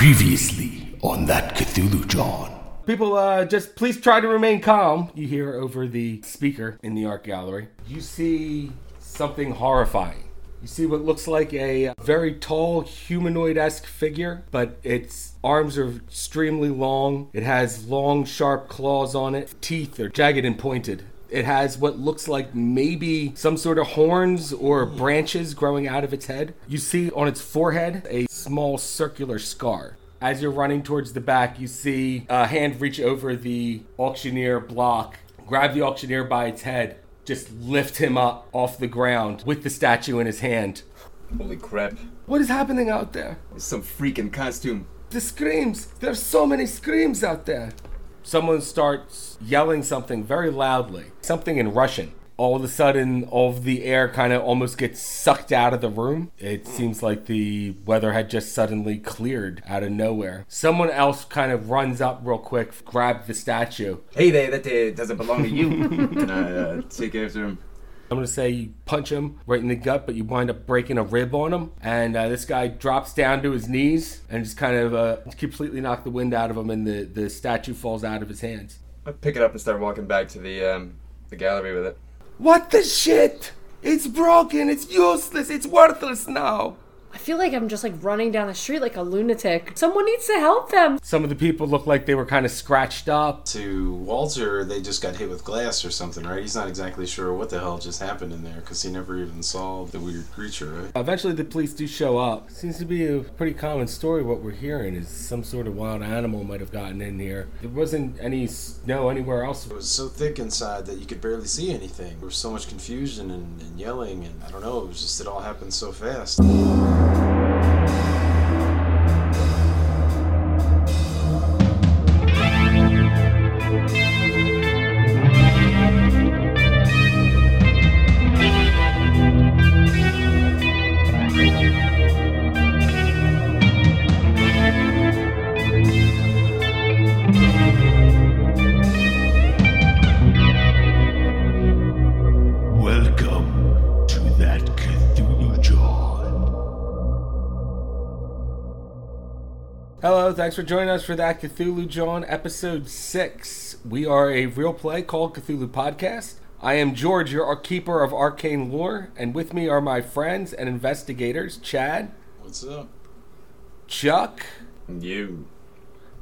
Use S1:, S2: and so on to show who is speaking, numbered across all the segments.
S1: Previously on that Cthulhu John.
S2: People, uh, just please try to remain calm. You hear over the speaker in the art gallery. You see something horrifying. You see what looks like a very tall humanoid esque figure, but its arms are extremely long. It has long, sharp claws on it. Teeth are jagged and pointed. It has what looks like maybe some sort of horns or branches growing out of its head. You see on its forehead a small circular scar. As you're running towards the back, you see a hand reach over the auctioneer block, grab the auctioneer by its head, just lift him up off the ground with the statue in his hand.
S3: Holy crap.
S2: What is happening out there?
S3: It's some freaking costume.
S2: The screams! There's so many screams out there! Someone starts yelling something very loudly, something in Russian. All of a sudden, all of the air kind of almost gets sucked out of the room. It seems like the weather had just suddenly cleared out of nowhere. Someone else kind of runs up real quick, grabs the statue.
S3: Hey there, that uh, doesn't belong to you. Can I uh, take after him?
S2: I'm gonna say you punch him right in the gut, but you wind up breaking a rib on him, and uh, this guy drops down to his knees and just kind of uh, completely knock the wind out of him, and the, the statue falls out of his hands.
S3: I pick it up and start walking back to the um, the gallery with it.
S2: What the shit? It's broken. It's useless. It's worthless now.
S4: I feel like I'm just like running down the street like a lunatic. Someone needs to help them.
S2: Some of the people look like they were kind of scratched up.
S5: to Walter, they just got hit with glass or something, right? He's not exactly sure what the hell just happened in there because he never even saw the weird creature, right?
S2: Eventually, the police do show up. Seems to be a pretty common story. What we're hearing is some sort of wild animal might have gotten in here. There wasn't any snow anywhere else.
S5: It was so thick inside that you could barely see anything. There was so much confusion and, and yelling, and I don't know, it was just it all happened so fast.
S1: Welcome
S2: thanks for joining us for that Cthulhu John episode 6. We are a real play called Cthulhu Podcast. I am George, your keeper of arcane lore, and with me are my friends and investigators, Chad,
S5: What's up?
S2: Chuck,
S3: You.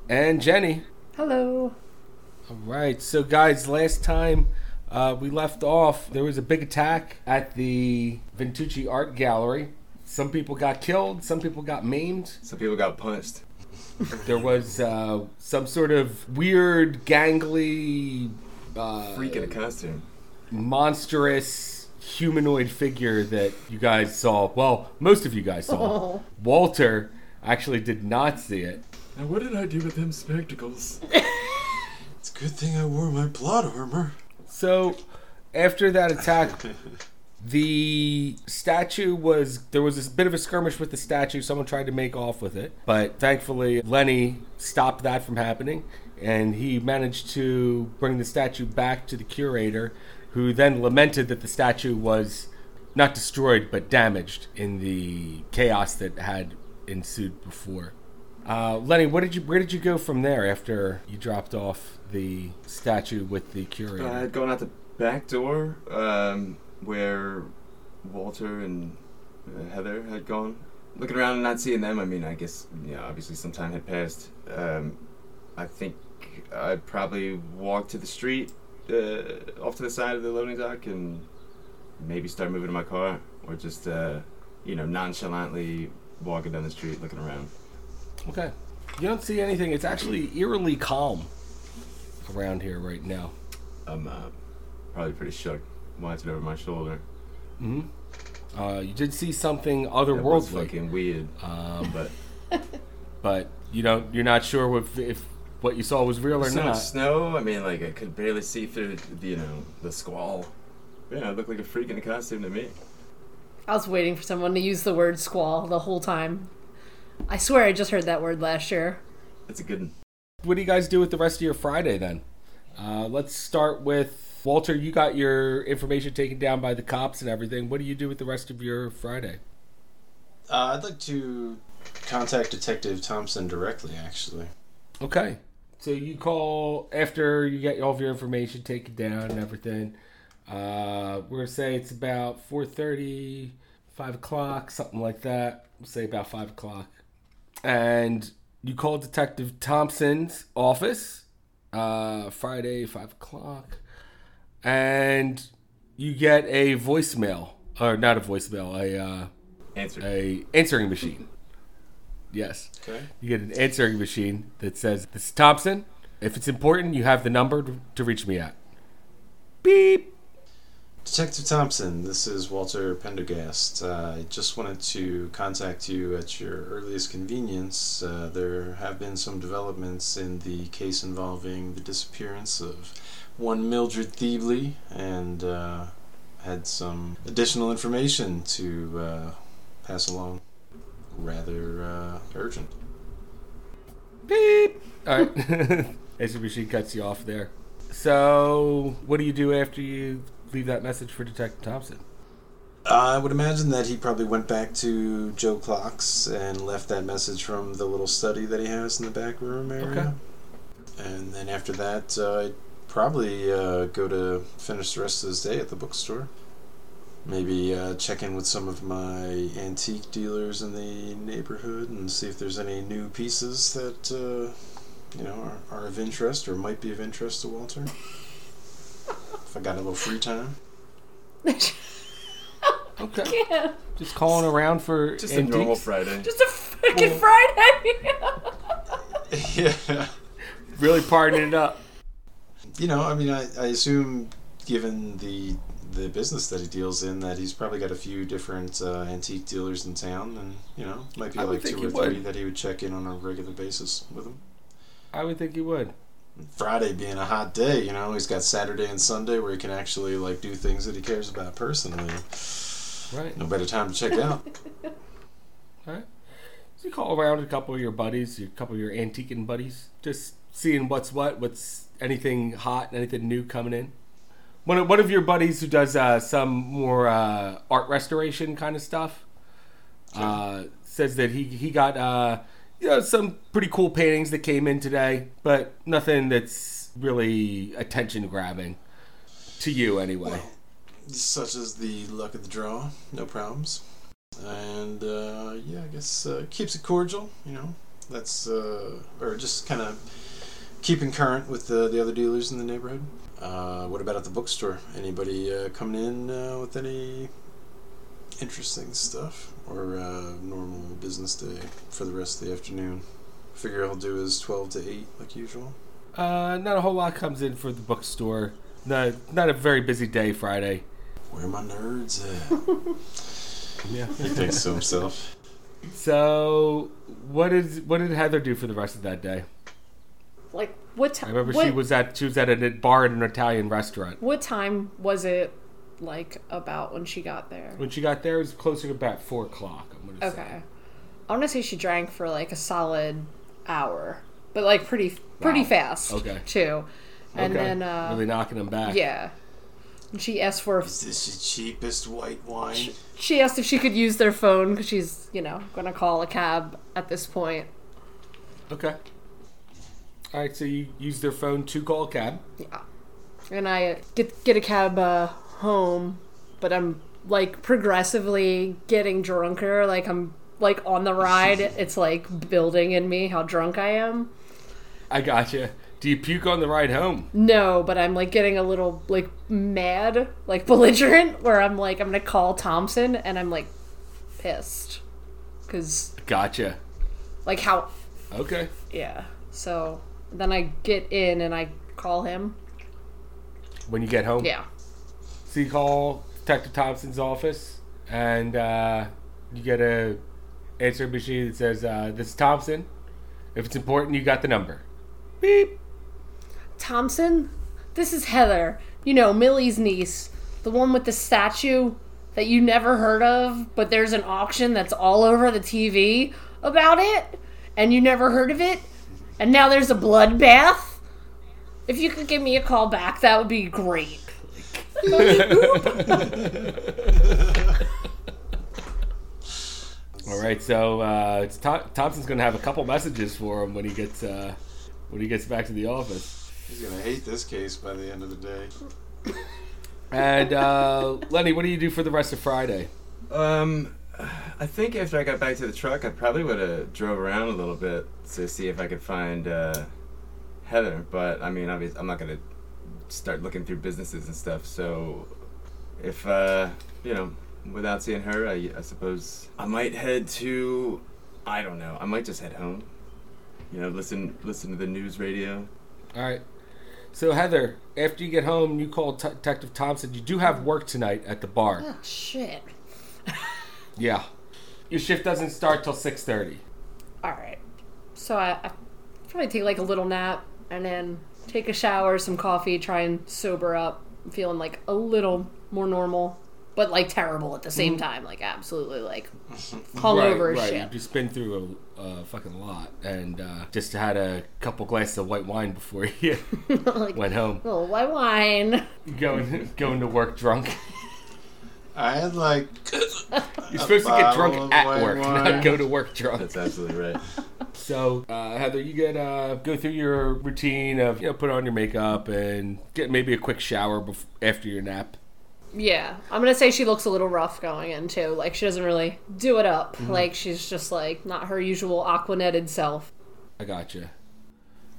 S2: and Jenny.
S4: Hello.
S2: All right, so guys, last time uh, we left off, there was a big attack at the Ventucci Art Gallery. Some people got killed, some people got maimed.
S3: Some people got punched.
S2: There was uh, some sort of weird, gangly, uh,
S3: Freaking costume.
S2: monstrous humanoid figure that you guys saw. Well, most of you guys saw.
S4: Oh.
S2: Walter actually did not see it.
S3: And what did I do with them spectacles?
S5: It's a good thing I wore my plot armor.
S2: So, after that attack, the statue was there was this bit of a skirmish with the statue. Someone tried to make off with it, but thankfully Lenny stopped that from happening, and he managed to bring the statue back to the curator, who then lamented that the statue was not destroyed but damaged in the chaos that had ensued before. Uh, Lenny, what did you where did you go from there after you dropped off the statue with the curator?
S3: I had gone out the back door um, where Walter and uh, Heather had gone. Looking around and not seeing them, I mean, I guess, know, obviously some time had passed. Um, I think I'd probably walk to the street uh, off to the side of the loading dock and maybe start moving to my car or just, uh, you know, nonchalantly walking down the street looking around.
S2: Okay. You don't see anything. It's actually eerily calm around here right now.
S3: I'm uh, probably pretty shook, watching over my shoulder.
S2: Uh, you did see something
S3: That was
S2: otherworldly,
S3: fucking weird.
S2: um,
S3: But
S2: but you don't. You're not sure if, if what you saw was real or
S3: so
S2: not.
S3: much snow. I mean, like I could barely see through, the, you know, the squall. Yeah, it looked like a freak in a costume to me.
S4: I was waiting for someone to use the word squall the whole time. I swear I just heard that word last year.
S3: That's a good. one.
S2: What do you guys do with the rest of your Friday then? Uh, let's start with Walter. You got your information taken down by the cops and everything. What do you do with the rest of your Friday?
S5: Uh, I'd like to contact Detective Thompson directly, actually.
S2: Okay. So you call after you get all of your information, taken down and everything. Uh, we're gonna say it's about 4.30, 5 o'clock, something like that. We'll say about 5 o'clock. And you call Detective Thompson's office, uh, Friday, 5 o'clock. And you get a voicemail, or not a voicemail, a, uh,
S3: Answer.
S2: a answering machine. Yes.
S5: Okay.
S2: You get an answering machine that says, This is Thompson. If it's important, you have the number to, reach me at. Beep.
S5: Detective Thompson, this is Walter Pendergast. Uh, I just wanted to contact you at your earliest convenience. Uh, there have been some developments in the case involving the disappearance of one Mildred Thiebley, and uh, had some additional information to uh, pass along. Rather uh, urgent.
S2: Beep. All right. answering machine cuts you off there. So, what do you do after you leave that message for Detective Thompson?
S5: I would imagine that he probably went back to Joe Clocks and left that message from the little study that he has in the back room area.
S2: Okay.
S5: And then after that, uh, I'd probably uh, go to finish the rest of his day at the bookstore. Maybe uh, check in with some of my antique dealers in the neighborhood and see if there's any new pieces that uh, you know are, are of interest or might be of interest to Walter. if I got a little free time.
S2: Okay.
S4: Yeah,
S2: Just calling around for
S3: Just a normal. Friday.
S4: just a freaking Friday.
S5: yeah.
S2: Really partying it up.
S5: You know, I mean, I, I assume, given the the business that he deals in, that he's probably got a few different uh, antique dealers in town, and you know, might be
S2: I
S5: like two or
S2: would.
S5: three that he would check in on a regular basis with them
S2: I would think he would.
S5: Friday being a hot day, you know, he's got Saturday and Sunday where he can actually like do things that he cares about personally.
S2: Right.
S5: No better time to check out.
S2: Alright. So you call around a couple of your buddies, a couple of your antiquing buddies, just seeing what's what, what's anything hot, anything new coming in. One of, one of your buddies who does uh, some more uh, art restoration kind of stuff uh, says that he he got uh, you know some pretty cool paintings that came in today, but nothing that's really attention grabbing to you anyway.
S5: Such as the luck of the draw, no problems. And uh, yeah, I guess uh, keeps it cordial, you know. That's uh, or just kind of keeping current with the, the other dealers in the neighborhood. Uh, what about at the bookstore? Anybody uh, coming in uh, with any interesting stuff, or uh, normal business day for the rest of the afternoon? Figure he'll do his twelve to eight like usual.
S2: Uh, not a whole lot comes in for the bookstore. Not not a very busy day Friday.
S5: Where are my nerds at?
S2: Yeah.
S5: he thinks to himself.
S2: So, what did what did Heather do for the rest of that day?
S4: Like what time?
S2: I remember
S4: what,
S2: she was at she was at a bar at an Italian restaurant.
S4: What time was it? Like about when she got there?
S2: When she got there, it was closer to about four o'clock. I'm gonna say.
S4: Okay. I want to say she drank for like a solid hour, but like pretty pretty
S2: Wow.
S4: fast.
S2: Okay.
S4: Too. And
S2: Okay.
S4: then uh
S2: really knocking them back.
S4: yeah. And she asked for
S5: Is this the cheapest white wine?
S4: she asked if she could use their phone because she's you know gonna call a cab at this point.
S2: Okay. All right. So you use their phone to call a cab.
S4: Yeah. And I get get a cab uh, home, but I'm like progressively getting drunker. Like I'm like on the ride. it's like building in me how drunk I am.
S2: I gotcha. Do you puke on the ride home?
S4: No, but I'm like getting a little like mad, like belligerent, where I'm like I'm gonna call Thompson, and I'm like pissed, cause
S2: Gotcha.
S4: like how
S2: Okay.
S4: yeah. So then I get in and I call him.
S2: When you get home.
S4: Yeah.
S2: So you call Detective Thompson's office, and uh, you get a answering machine that says, uh, "This is Thompson. If it's important, you got the number." Beep.
S4: Thompson, this is Heather. You know, Millie's niece. The one with the statue that you never heard of, but there's an auction that's all over the TV about it, and you never heard of it, and now there's a bloodbath. If you could give me a call back, that would be great.
S2: All right, so uh, it's Thom- Thompson's going to have a couple messages for him when he gets uh, when he gets back to the office.
S5: He's gonna hate this case by the end of the day.
S2: And uh, Lenny, what do you do for the rest of Friday?
S3: Um, I think after I got back to the truck, I probably would have drove around a little bit to see if I could find uh, Heather. But I mean, obviously, I'm not gonna start looking through businesses and stuff. So if uh, you know, without seeing her, I, I suppose I might head to. I don't know. I might just head home. You know, listen listen to the news radio.
S2: All right. So Heather, after you get home, you call T- Detective Thompson. You do have work tonight at the bar.
S4: Oh, shit.
S2: Yeah. Your shift doesn't start till six thirty.
S4: All right. So I, I probably take like a little nap and then take a shower, some coffee, try and sober up. I'm feeling like a little more normal, but like terrible at the same time. Like absolutely like hungover as
S2: right.
S4: shit.
S2: You just been through a, fucking lot, and uh, just had a couple glasses of white wine before you
S4: like
S2: went home.
S4: little white wine.
S2: Going going to work drunk.
S5: I had like
S2: You're supposed to get drunk at work,
S5: wine.
S2: not go to work drunk.
S3: That's absolutely right.
S2: So, uh, Heather, you get uh, go through your routine of you know put on your makeup and get maybe a quick shower bef- after your nap.
S4: Yeah, I'm gonna say she looks a little rough going in too. Like she doesn't really do it up. Like she's just like not her usual aquanetted self.
S2: I gotcha.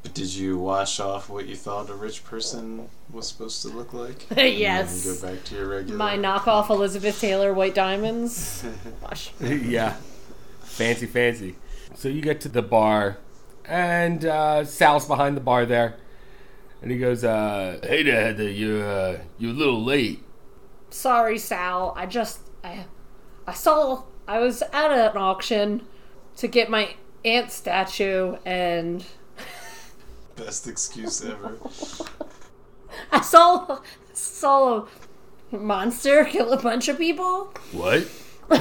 S5: But did you wash off what you thought a rich person was supposed to look like?
S4: yes.
S5: And go back to your regular.
S4: My knockoff Elizabeth Taylor white diamonds. Gosh.
S2: yeah, fancy, fancy. So you get to the bar, and uh, Sal's behind the bar there, and he goes, uh, "Hey there, Heather, you're uh, you're a little late."
S4: Sorry, Sal. I just I I saw I was at an auction to get my aunt statue and
S5: Best excuse ever.
S4: I saw saw a monster kill a bunch of people.
S2: What?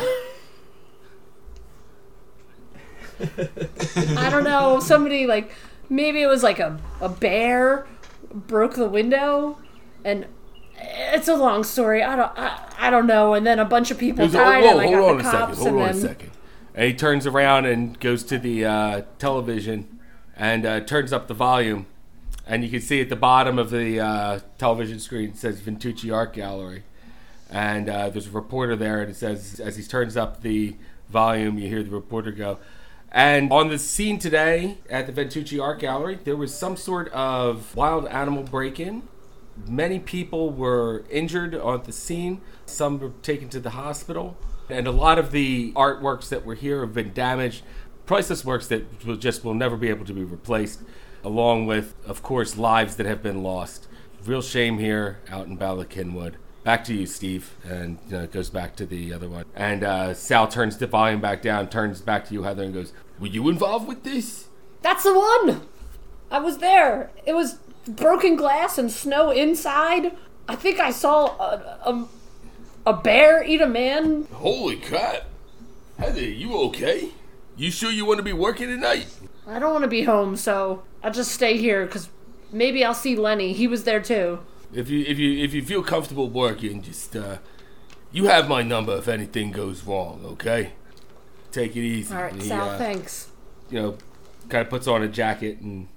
S4: I don't know, somebody like maybe it was like a, a bear broke the window and it's a long story. I don't I, I don't know and then a bunch of people died
S2: "Oh,
S4: and I
S2: hold
S4: got
S2: on
S4: the
S2: a second.
S4: cops
S2: Hold
S4: and
S2: on
S4: then
S2: a second. And he turns around and goes to the uh, television and uh, turns up the volume. And you can see at the bottom of the uh, television screen it says Ventucci Art Gallery. And uh, there's a reporter there, and it says, as he turns up the volume, you hear the reporter go. And on the scene today at the Ventucci Art Gallery, there was some sort of wild animal break in. Many people were injured on the scene, some were taken to the hospital, and a lot of the artworks that were here have been damaged. Priceless works that will just will never be able to be replaced, along with, of course, lives that have been lost. Real shame here out in Bala Cynwyd. Back to you, Steve, and you know, it goes back to the other one. And uh, Sal turns the volume back down, turns back to you, Heather, and goes, "Were you involved with this?"
S4: That's the one. I was there. It was broken glass and snow inside. I think I saw a a, a bear eat a man.
S2: Holy crap! Heather, you okay? You sure you want to be working tonight?
S4: I don't want to be home, so I'll just stay here because maybe I'll see Lenny. He was there too.
S2: If you if you if you feel comfortable working, just uh, you have my number if anything goes wrong. Okay, take it easy.
S4: All right,
S2: he,
S4: Sal.
S2: uh,
S4: thanks.
S2: you know, kind of puts on a jacket and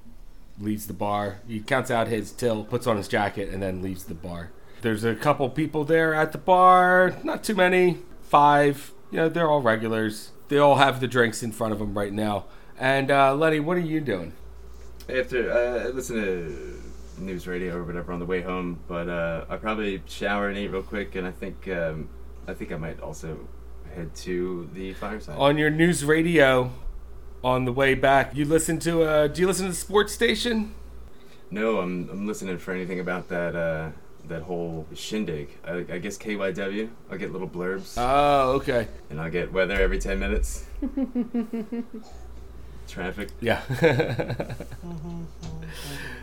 S2: leaves the bar. He counts out his till, puts on his jacket, and then leaves the bar. There's a couple people there at the bar, not too many, five. You know, they're all regulars. They all have the drinks in front of them right now. And uh, Lenny, what are you doing?
S3: After uh, I listen to news radio or whatever on the way home, but uh, I probably shower and eat real quick, and I think um, I think I might also head to the fireside.
S2: On your news radio, on the way back, you listen to. Uh, do you listen to the sports station?
S3: no, I'm I'm listening for anything about that uh, that whole shindig. I, I guess KYW. I'll get little blurbs,
S2: Oh, okay.
S3: and I'll get weather every ten minutes. Traffic.
S2: Yeah.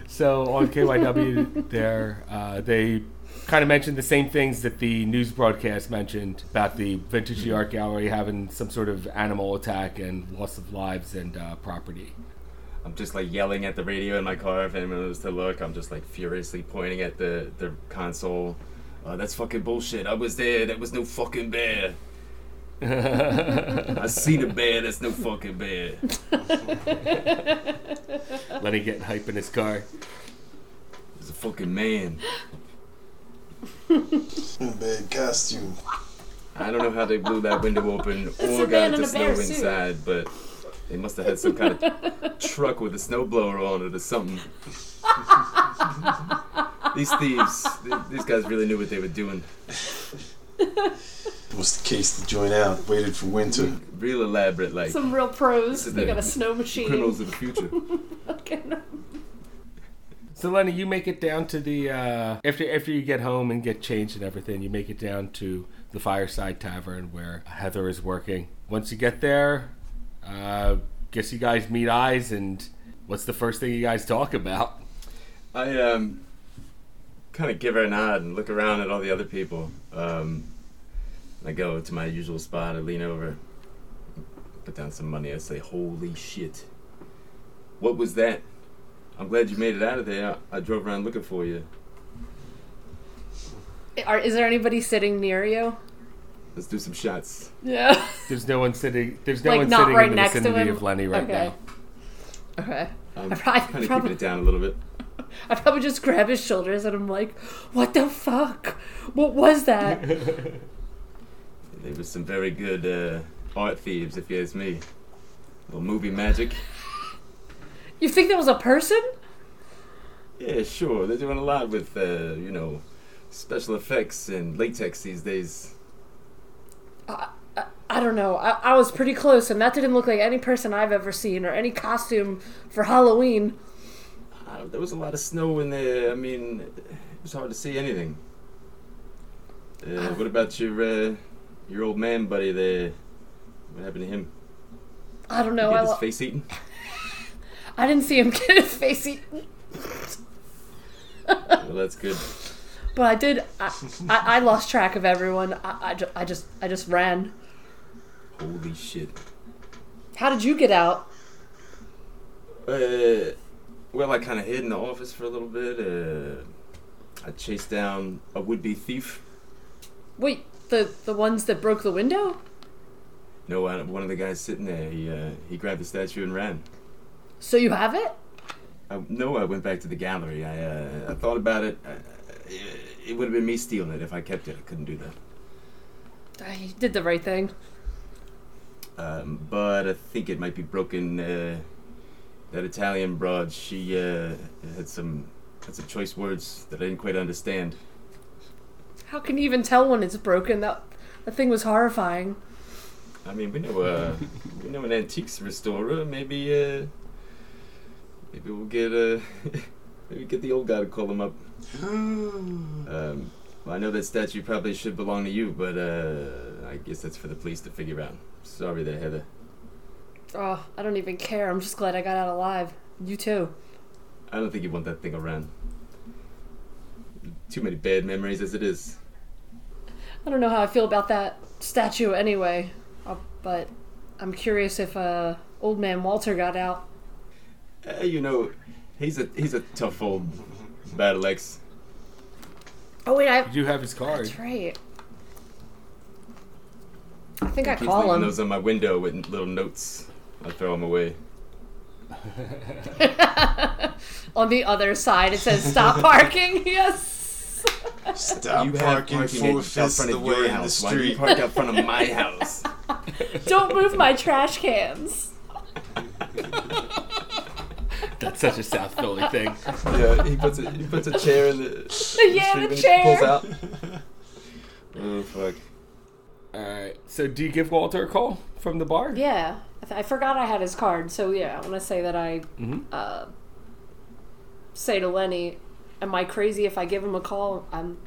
S2: so on KYW, there uh, they kind of mentioned the same things that the news broadcast mentioned about the Ventucci Art Gallery having some sort of animal attack and loss of lives and uh, property.
S3: I'm just like yelling at the radio in my car. If anyone was to look, I'm just like furiously pointing at the the console. Uh, that's fucking bullshit. I was there. That was no fucking bear. I seen a bear. That's no fucking bear.
S2: Let Lenny getting hype in his car.
S3: It's a fucking man.
S5: in a Bad costume.
S3: I don't know how they blew that window open or got the snow
S4: bear suit.
S3: inside, but they must have had some kind of truck with a snowblower on it or something. these thieves, th- these guys really knew what they were doing.
S5: It Was the case to join out, waited for winter.
S3: Real elaborate, like
S4: Some real pros. They got a snow machine.
S3: criminals of the future.
S4: Okay.
S2: So Lenny, you make it down to the uh, after after you get home and get changed and everything. You make it down to the Fireside Tavern where Heather is working. Once you get there, uh, guess you guys meet eyes, and what's the first thing you guys talk about?
S3: I um, kind of give her a nod and look around at all the other people. Um, I go to my usual spot. I lean over, put down some money. I say, "Holy shit! What was that? I'm glad you made it out of there. I, I drove around looking for you.
S4: Are, is there anybody sitting near you?
S3: Let's do some shots."
S4: Yeah.
S2: There's no one sitting. There's no
S4: like
S2: one
S4: not
S2: sitting
S4: right
S2: in the
S4: next to
S2: vicinity
S4: him.
S2: of Lenny right
S4: okay.
S2: now.
S4: Okay.
S3: I'm
S4: I probably-
S3: kind of
S4: probably-
S3: keeping it down a little bit.
S4: I probably just grab his shoulders and I'm like, "What the fuck? What was that?"
S3: There was some very good uh, art thieves, if you ask me. little movie magic.
S4: you think that was a person?
S3: Yeah, sure. They're doing a lot with, uh, you know, special effects and latex these days.
S4: I don't know. I, I was pretty close, and that didn't look like any person I've ever seen or any costume for Halloween.
S3: Uh, there was a lot of snow in there. I mean, it was hard to see anything. Uh, what about your uh, your old man buddy there? What happened to him?
S4: I don't know.
S3: he
S4: I,
S3: get his
S4: lo-
S3: face eaten?
S4: I didn't see him get his face eaten,
S3: Well, that's good.
S4: but I did. I, I, I lost track of everyone. I, I, ju- I just I just ran.
S3: Holy shit.
S4: How did you get out?
S3: Uh, well, I kind of hid in the office for a little bit. Uh, I chased down a would-be thief.
S4: Wait, the the ones that broke the window?
S3: No, I, one of the guys sitting there, he uh, he grabbed the statue and ran.
S4: So you have it?
S3: I, no, I went back to the gallery. I uh, I thought about it. Uh, it would have been me stealing it if I kept it. I couldn't do that.
S4: I did the right thing.
S3: Um, but I think it might be broken. Uh, that Italian broad, she uh, had some had some choice words that I didn't quite understand.
S4: How can you even tell when it's broken? That that thing was horrifying.
S3: I mean, we know uh, we know an antiques restorer. Maybe uh, maybe we'll get uh, maybe get the old guy to call him up. Um, well, I know that statue probably should belong to you, but uh, I guess that's for the police to figure out. Sorry there, Heather.
S4: Oh, I don't even care. I'm just glad I got out alive. You too.
S3: I don't think you want that thing around. Too many bad memories as it is.
S4: I don't know how I feel about that statue anyway, uh, but I'm curious if uh, old man Walter got out.
S3: Uh, you know, he's a he's a tough old battle ex.
S4: Oh wait, I.
S2: You do have his card.
S4: That's right. I think
S3: He
S4: I
S3: keeps
S4: call
S3: leaving
S4: him.
S3: those on my window with little notes. I throw them away.
S4: On the other side, it says "Stop parking." yes.
S5: Stop
S3: you have
S5: parking
S3: parking
S5: four
S3: out
S5: fifths
S3: front
S5: of
S3: of
S5: the
S3: your
S5: way in the
S3: house. Why do you
S5: street.
S3: park out front of my house?
S4: Don't move my trash cans.
S2: That's such a South Philly thing.
S3: yeah, he puts a he puts a chair in the
S4: Yeah,
S3: street
S4: the chair.
S3: pulls out. Oh fuck!
S2: All right. So do you give Walter a call from the bar?
S4: Yeah, I, th- I forgot I had his card. So yeah, I want to say that I
S2: Mhm.
S4: uh, say to Lenny, "Am I crazy if I give him a call?" I'm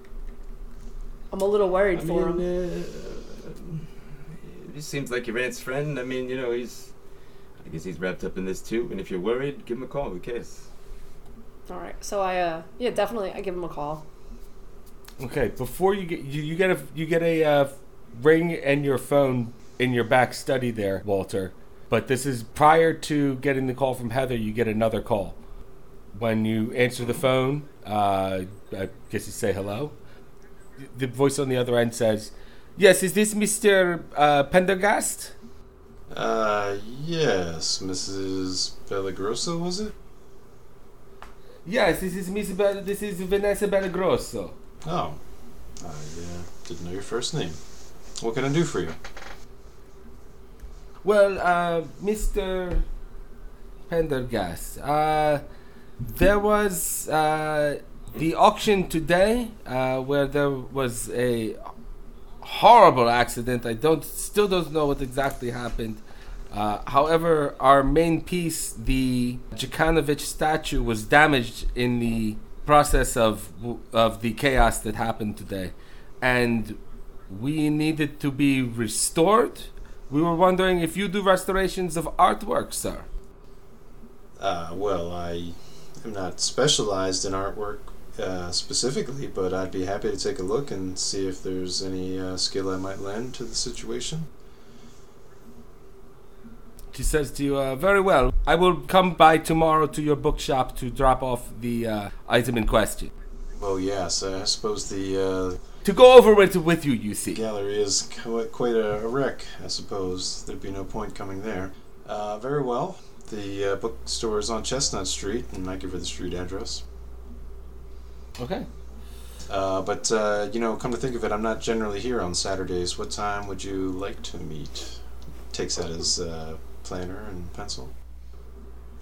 S4: I'm a little worried
S3: I
S4: for him.
S3: uh, he seems like your aunt's friend. I mean, you know, he's. I guess he's wrapped up in this too. And if you're worried, give him a call. Who cares?
S4: All right, so I uh yeah definitely I give him a call.
S2: Okay. Before you get you, you get a you get a uh, ring and your phone in your back study there, Walter. But this is prior to getting the call from Heather. You get another call. When you answer the phone, uh, I guess you say hello. The voice on the other end says, Yes, is this Mr. Uh, Pendergast?
S5: Uh, yes, Mrs. Bellagrosa, was it?
S2: Yes, this is Miss this is Vanessa Bellagrosso.
S5: Oh, I uh, didn't know your first name. What can I do for you?
S2: Well, uh, Mr. Pendergast, uh, there was uh, the auction today uh, where there was a horrible accident. I don't still don't know what exactly happened. Uh, however, our main piece, the Djukanovic statue, was damaged in the process of of the chaos that happened today, and we needed to be restored. We were wondering if you do restorations of artwork, sir.
S5: Uh, well, I am not specialized in artwork uh, specifically, but I'd be happy to take a look and see if there's any uh, skill I might lend to the situation.
S2: She says to you, uh, "Very well. I will come by tomorrow to your bookshop to drop off the uh, item in question
S5: Well, yes, I suppose the uh,
S2: to go over it with you. You see."
S5: gallery is qu- quite a, a wreck. I suppose there'd be no point coming there. Uh, very well. The uh, bookstore is on Chestnut Street, and I give her the street address.
S2: Okay.
S5: Uh, but uh, you know, come to think of it, I'm not generally here on Saturdays. What time would you like to meet? Takes out his uh, planner and pencil.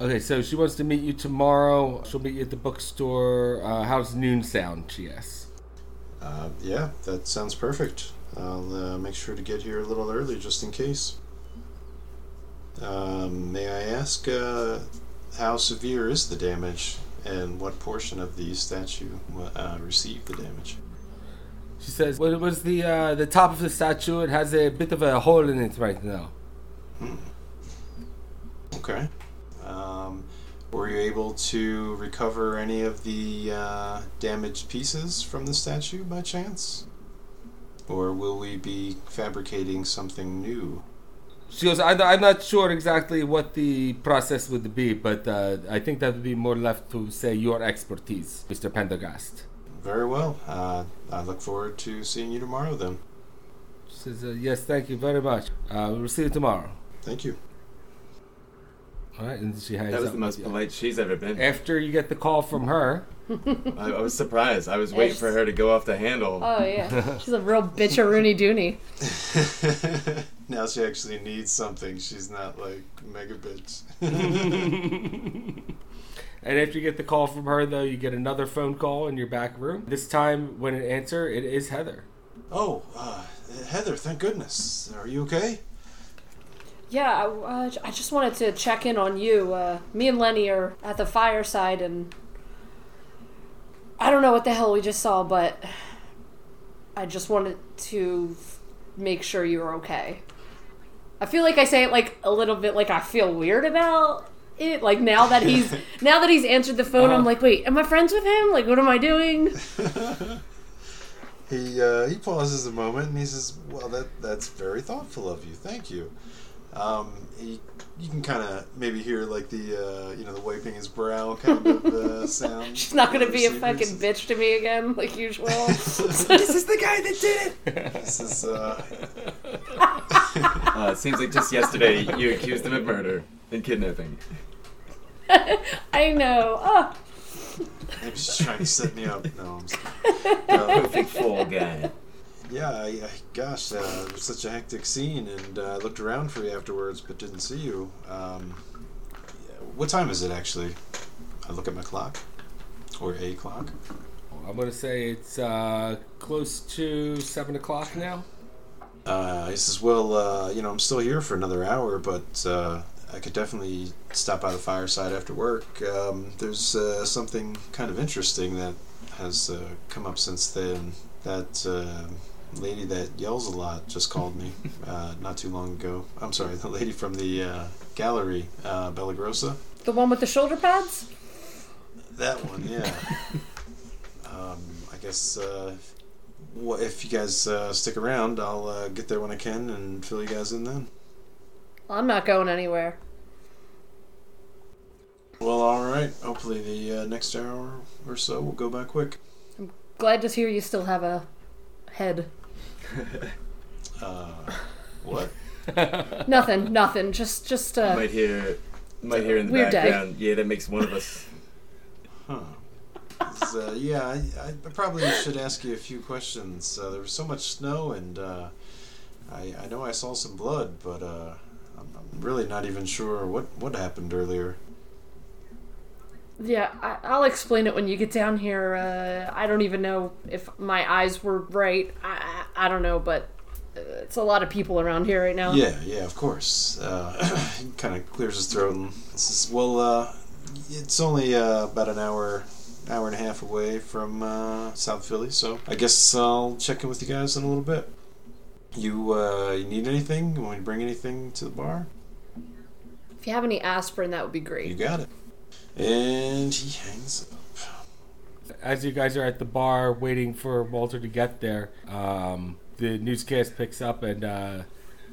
S2: Okay. So she wants to meet you tomorrow. She'll meet you at the bookstore. Uh, how's noon sound? She asks.
S5: Uh, yeah, that sounds perfect. I'll uh, make sure to get here a little early just in case. Um, may I ask uh, how severe is the damage and what portion of the statue uh, received the damage?
S2: She says, "Well, it was the uh, the top of the statue. It has a bit of a hole in it right now."
S5: Okay. Um, were you able to recover any of the uh, damaged pieces from the statue by chance? Or will we be fabricating something new?
S2: She goes, I'm I'm not sure exactly what the process would be, but uh, I think that would be more left to say your expertise, Mr. Pendergast.
S5: Very well. Uh, I look forward to seeing you tomorrow then.
S2: She says, uh, yes, thank you very much. Uh, we'll see you tomorrow.
S5: Thank you.
S2: All right, and she hangs
S3: That was the most
S2: with you.
S3: polite she's ever been.
S2: After you get the call from her,
S3: I, I was surprised. I was waiting for her to go off the handle.
S4: Oh yeah, she's a real bitch a Rooney Dooney.
S5: now she actually needs something. She's not like mega bitch.
S2: and after you get the call from her, though, you get another phone call in your back room. This time, when it answer, it is Heather.
S5: oh, uh, Heather, thank goodness. Are you okay?
S4: Yeah, I, uh, I just wanted to check in on you. Uh, me and Lenny are at the fireside, and I don't know what the hell we just saw, but I just wanted to make sure you were okay. I feel like I say it like a little bit like I feel weird about it. Like now that he's now that he's answered the phone, I'm
S2: Uh-huh.
S4: like, wait, am I friends with him? Like, what am I doing?
S5: He uh, he pauses a moment and he says, "Well, that that's very thoughtful of you. Thank you." Um, he you can kind of maybe hear like the uh, you know the wiping his brow kind of uh, sound.
S4: She's not gonna be a fucking bitch to me again, like usual.
S2: this is the guy that did it!
S5: This is uh,
S3: Uh, it seems like just yesterday you accused him of murder and kidnapping.
S4: I know. Oh,
S5: maybe she's trying to set me up. No, I'm just uh,
S3: Perfect fool guy.
S5: Yeah. I, I, gosh, uh, it was such a hectic scene, and uh, I looked around for you afterwards, but didn't see you. Um, yeah, what time is it actually? I look at my clock, or a clock.
S2: I'm gonna say it's uh, close to seven o'clock now.
S5: Uh, he says, "Well, uh, you know, I'm still here for another hour, but uh, I could definitely stop by the fireside after work. Um, there's uh, something kind of interesting that has uh, come up since then. That uh, lady that yells a lot just called me uh, not too long ago. I'm sorry, the lady from the uh, gallery, uh, Bella Grossa.
S4: the one with the shoulder pads?
S5: That one, yeah. um, I guess uh, wha- if you guys uh, stick around, I'll uh, get there when I can and fill you guys in then."
S4: I'm not going anywhere.
S5: Well, all right. Hopefully, the uh, next hour or so will go by quick.
S4: I'm glad to hear you still have a head.
S5: Uh, what?
S4: Nothing, nothing. Just, just uh,
S3: Might hear, might hear in the
S4: Weird day.
S3: background. Yeah, that makes one of us.
S5: huh. uh, yeah, I, I probably should ask you a few questions. Uh, there was so much snow, and uh, I, I know I saw some blood, but uh, I'm, I'm really not even sure what, what happened earlier.
S4: yeah. I, I'll explain it when you get down here. Uh, I don't even know if my eyes were right. I, I, don't know, but it's a lot of people around here right now.
S5: Yeah, yeah, of course. Uh, kind of clears his throat and says, "Well, uh, it's only uh, about an hour, hour and a half away from uh, South Philly, so I guess I'll check in with you guys in a little bit. You, uh, you need anything? You want me to bring anything to the bar?
S4: If you have any aspirin, that would be great.
S5: You got it." And he hangs up.
S2: As you guys are at the bar waiting for Walter to get there, um, the newscast picks up and uh,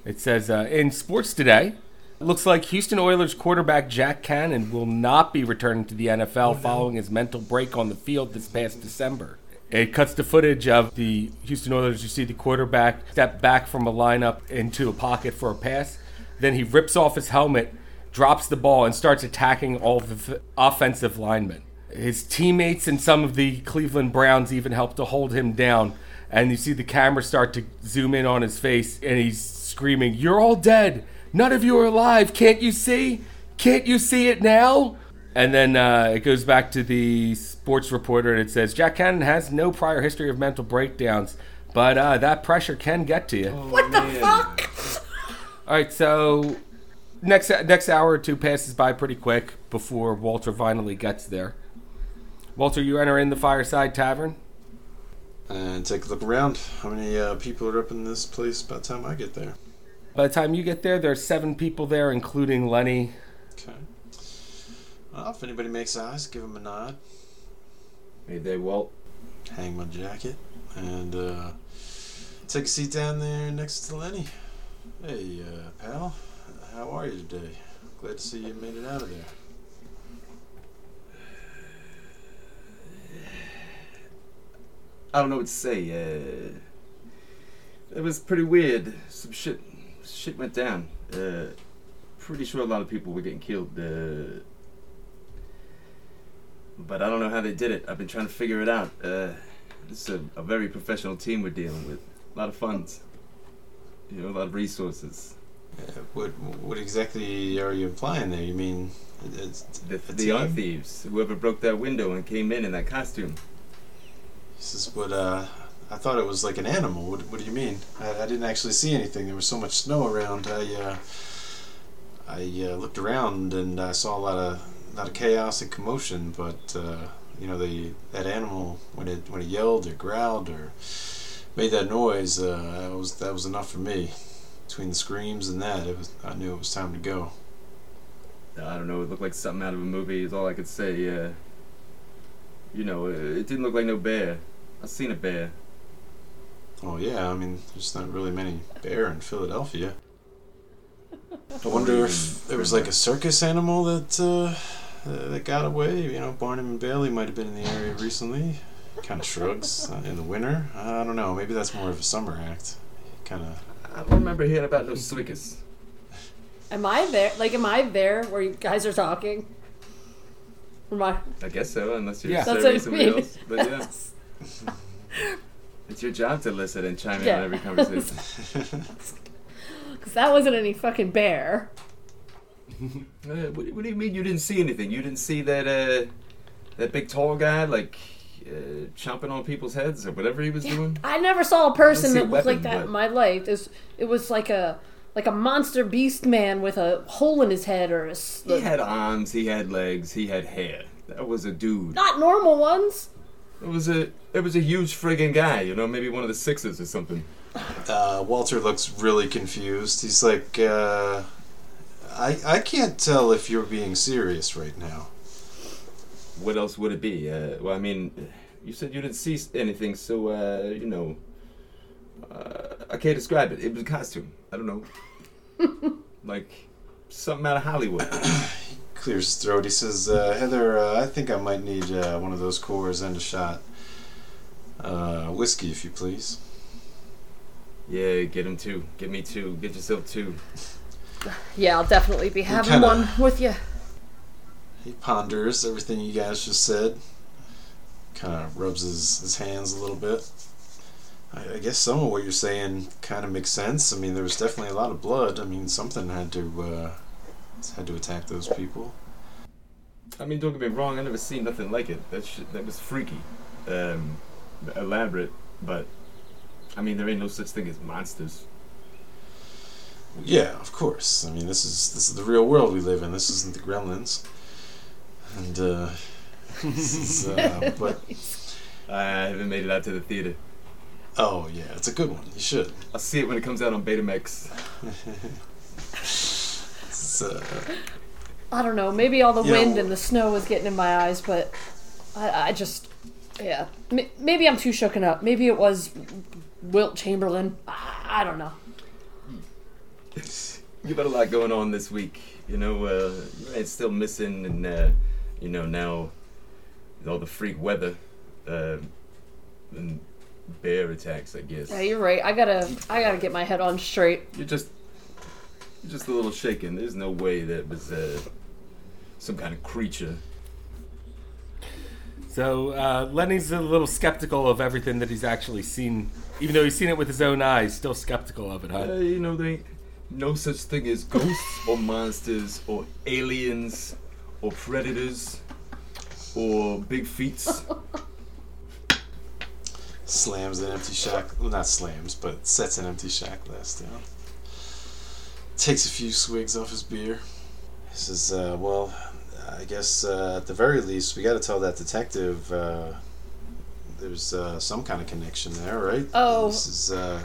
S2: it says uh, in sports today. It looks like Houston Oilers quarterback Jack Cannon will not be returning to the NFL following his mental break on the field this past December. It cuts to footage of the Houston Oilers. You see the quarterback step back from a lineup into a pocket for a pass. Then he rips off his helmet, drops the ball, and starts attacking all the offensive linemen. His teammates and some of the Cleveland Browns even help to hold him down. And you see the camera start to zoom in on his face, and he's screaming, You're all dead! None of you are alive! Can't you see? Can't you see it now? And then uh, it goes back to the sports reporter, and it says, Jack Cannon has no prior history of mental breakdowns, but uh, that pressure can get to you.
S4: What the fuck?
S2: All right, so next next hour or two passes by pretty quick before Walter finally gets there. Walter, you enter in the Fireside Tavern.
S5: And take a look around. How many uh, people are up in this place by the time I get there?
S2: By the time you get there, there's seven people there, including Lenny.
S5: Okay. Well, if anybody makes eyes, give him a nod.
S3: Hey there, Walt.
S5: hang my jacket, and uh, take a seat down there next to Lenny. Hey, uh, pal, how are you today? Glad to see you made it out of there.
S3: I don't know what to say. Uh, it was pretty weird. Some shit, shit went down. Uh, pretty sure a lot of people were getting killed. Uh, but I don't know how they did it. I've been trying to figure it out. Uh, this is a, a very professional team we're dealing with. A lot of funds. You know, a lot of resources.
S5: Uh, what what exactly are you implying there? You mean it- it's
S3: The, the
S5: team?
S3: thieves, whoever broke that window and came in in that costume.
S5: This is what uh, I thought it was like an animal. What, what do you mean? I, I didn't actually see anything. There was so much snow around. I uh, I uh, looked around and I saw a lot of lot of chaos and commotion. But uh, you know, the that animal when it when it yelled or growled or made that noise, uh, that was that was enough for me. Between the screams and that, it was I knew it was time to go.
S3: I don't know. It looked like something out of a movie. Is all I could say. Uh, you know, it, it didn't look like no bear. I seen a bear.
S5: Oh yeah, I mean, there's not really many bear in Philadelphia. I wonder if there was like a circus animal that uh, uh, that got away. You know, Barnum and Bailey might have been in the area recently. Kind of shrugs uh, in the winter. I don't know. Maybe that's more of a summer act. Kind of.
S3: I don't remember hearing about no circus.
S4: Am I there? Like, am I there where you guys are talking? Am I?
S3: I guess so, unless you're
S2: Yeah.
S3: Serving
S4: what I
S3: somebody
S4: mean.
S3: else. But yeah, it's your job to listen and chime in on every conversation.
S4: Because that wasn't any fucking bear.
S3: Uh, what, what do you mean you didn't see anything? You didn't see that uh, that big tall guy like uh, chomping on people's heads or whatever he was doing?
S4: I never saw a person
S3: see a
S4: that looked like that
S3: but-
S4: in my life. It was, it was like a like a monster beast man with a hole in his head or a s-
S3: He had arms, he had legs, he had hair. That was a dude.
S4: not normal ones.
S3: It was a it was a huge friggin' guy. You know, maybe one of the sixes or something.
S5: Uh, Walter looks really confused. He's like, uh, I I can't tell if you're being serious right now.
S3: What else would it be? Uh, well, I mean, you said you didn't see anything, so uh, you know, uh, I can't describe it. It was a costume. I don't know, like something out of Hollywood.
S5: clears his throat. He says, uh, "Heather, uh, I think I might need uh, one of those Coors and a shot. Uh, whiskey, if you please."
S3: Yeah, get him too. Get me too. Get yourself two.
S4: Yeah, I'll definitely be having
S5: kinda-
S4: one with you.
S5: He ponders everything you guys just said. Kind of rubs his, his hands a little bit. I, I guess some of what you're saying kind of makes sense. I mean, there was definitely a lot of blood. I mean, something had to uh, had to attack those people.
S3: I mean, don't get me wrong. I never seen nothing like it. That shit, that was freaky, um, elaborate. But I mean, there ain't no such thing as monsters.
S5: Yeah, of course. I mean, this is this is the real world we live in. This isn't the Gremlins. And uh, this is, uh, but
S3: I haven't made it out to the theater.
S5: Oh yeah, it's a good one. You should.
S3: I'll see it when it comes out on Betamax.
S5: It's, uh,
S4: I don't know. Maybe all the
S5: You know-
S4: wind and the snow was getting in my eyes, but I, I just, yeah. M- maybe I'm too shooken up. Maybe it was Wilt Chamberlain. I, I don't know.
S3: You've got a lot going on this week. You know, uh, you ain't still missing, and uh, you know now with all the freak weather uh, and bear attacks. I guess
S4: Yeah, you're right. I gotta, I gotta get my head on straight.
S3: you're just you're just a little shaken. There's no way that was uh, some kind of creature.
S2: So uh, Lenny's a little skeptical of everything that he's actually seen, even though he's seen it with his own eyes. Still skeptical of it, huh?
S3: Uh, you know, there ain't no such thing as ghosts or monsters or aliens or predators or big feats.
S5: slams an empty shot. Well, not slams, but sets an empty shot glass down. Takes a few swigs off his beer. He says, uh, "Well, I guess uh, at the very least, we got to tell that detective uh, there's uh, some kind of connection there, right?
S4: Oh.
S5: this is uh,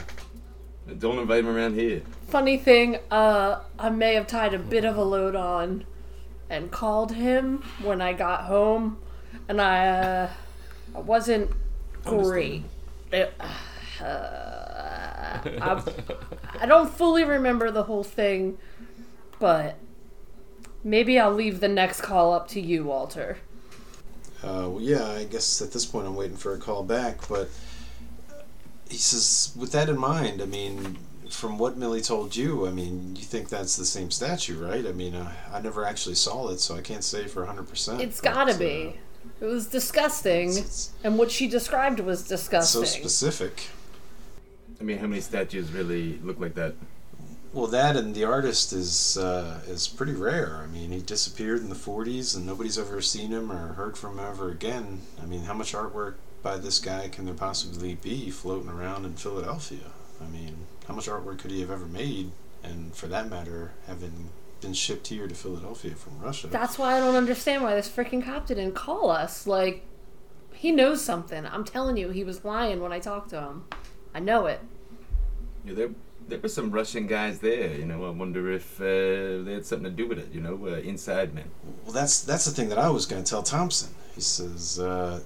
S3: Don't invite him around here.
S4: Funny thing, uh, I may have tied a bit of a load on and called him when I got home, and I, uh, I wasn't great. It- uh, I, I don't fully remember the whole thing, but maybe I'll leave the next call up to you, Walter.
S5: Uh, well, yeah, I guess at this point I'm waiting for a call back, but he says, with that in mind, I mean, from what Millie told you, I mean, you think that's the same statue, right? I mean, uh, I never actually saw it, so I can't say for 100%.
S4: It's
S5: but,
S4: gotta
S5: uh,
S4: be. It was disgusting, and what she described was disgusting.
S5: so specific.
S3: I mean, how many statues really look like that?
S5: Well, that and the artist is uh, is pretty rare. I mean, he disappeared in the 40s, and nobody's ever seen him or heard from him ever again. I mean, how much artwork by this guy can there possibly be floating around in Philadelphia? I mean, how much artwork could he have ever made? And for that matter, having been shipped here to Philadelphia from Russia.
S4: That's why I don't understand why this freaking cop didn't call us. Like, he knows something. I'm telling you, he was lying when I talked to him. I know it.
S3: Yeah, there, there were some Russian guys there. You know, I wonder if uh, they had something to do with it. You know, uh, inside men.
S5: Well, that's that's the thing that I was going to tell Thompson. He says uh,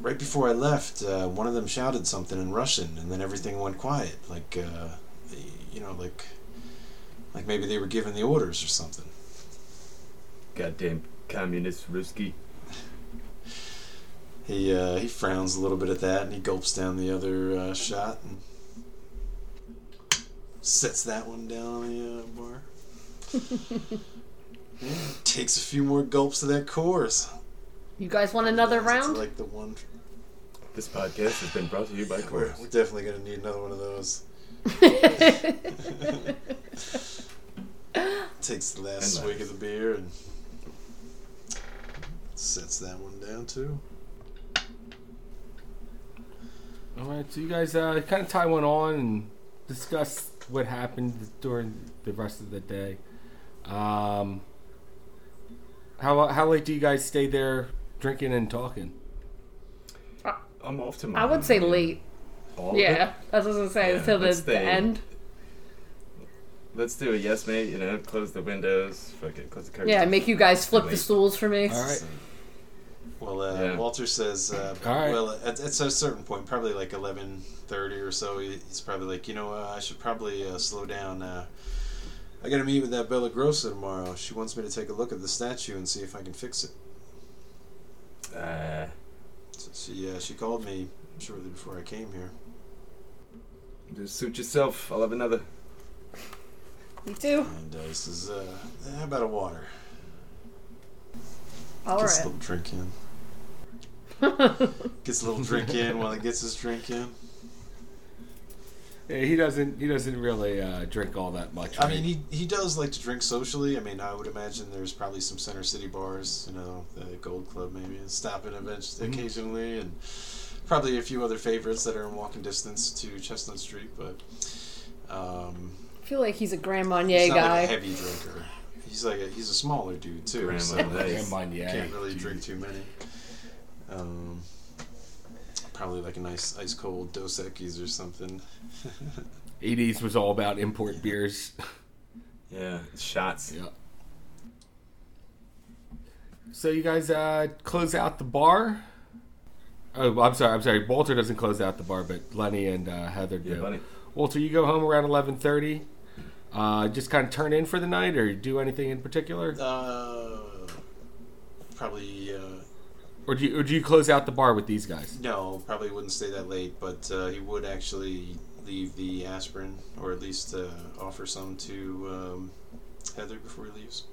S5: right before I left, uh, one of them shouted something in Russian, and then everything went quiet. Like uh, you know, like like maybe they were giving the orders or something.
S3: Goddamn communist Ruski.
S5: He uh, he frowns a little bit at that, and he gulps down the other uh, shot and sets that one down on the uh, bar. yeah, takes a few more gulps of that Coors.
S4: You guys want another
S5: It's
S4: round?
S5: Like the one.
S3: This podcast has been brought to you by
S5: We're,
S3: Coors.
S5: we're definitely gonna need another one of those. Takes the last
S3: And
S5: swig of the beer and sets that one down too.
S2: All right, so you guys uh, kind of tie one on and discuss what happened during the rest of the day. Um, how how late do you guys stay there drinking and talking?
S3: I'm off tomorrow.
S4: I would say late.
S3: All of
S4: Yeah, that's what I was gonna say.
S3: Yeah,
S4: Until the,
S3: let's
S4: the end.
S3: Let's do it. Yes, mate. You know, close the windows. Fucking close the curtains.
S4: Yeah, make you guys flip the stools for me.
S2: All right.
S5: Well, uh,
S3: Yeah.
S5: Walter says, uh,
S2: All right.
S5: well, at, at a certain point, probably like eleven thirty or so, he's probably like, you know, uh, I should probably uh, slow down. Uh, I got to meet with that Bella Grossa tomorrow. She wants me to take a look at the statue and see if I can fix it.
S3: Uh,
S5: So she uh, she called me shortly before I came here.
S3: Just suit yourself. I'll have another.
S4: Me too.
S5: And uh, he says, uh, "How about a water?"
S4: All
S5: Gets a little drink in. Gets a little drink in while he gets his drink in.
S2: Yeah, he doesn't. He doesn't really uh, drink all that much.
S5: I mean, he, he does like to drink socially. I mean, I would imagine there's probably some Center City bars, you know, the Gold Club maybe, and stopping events
S2: Mhm.
S5: occasionally, and probably a few other favorites that are in walking distance to Chestnut Street. But um,
S4: I feel like he's a Grand
S5: he's
S4: Marnier
S5: not
S4: guy.
S5: like a heavy drinker. He's like a, he's a smaller dude too,
S3: Grand
S5: so
S3: Marnier.
S2: Grand
S3: Nice.
S2: Marnier,
S5: can't really
S2: dude.
S5: drink too many. Um, probably like a nice ice cold Dos Equis or something.
S2: 80s was all about import beers.
S3: Yeah, shots.
S2: Yeah. So you guys uh, close out the bar. Oh, I'm sorry. I'm sorry. Walter doesn't close out the bar, but Lenny and uh, Heather do.
S3: Yeah, buddy.
S2: Walter, you go home around 11:30. Uh, just kind of turn in for the night, or do anything in particular,
S5: Uh, probably. Uh,
S2: or do you, or do you close out the bar with these guys?
S5: No, probably wouldn't stay that late, but uh, he would actually leave the aspirin, or at least uh, offer some to um, Heather before he leaves.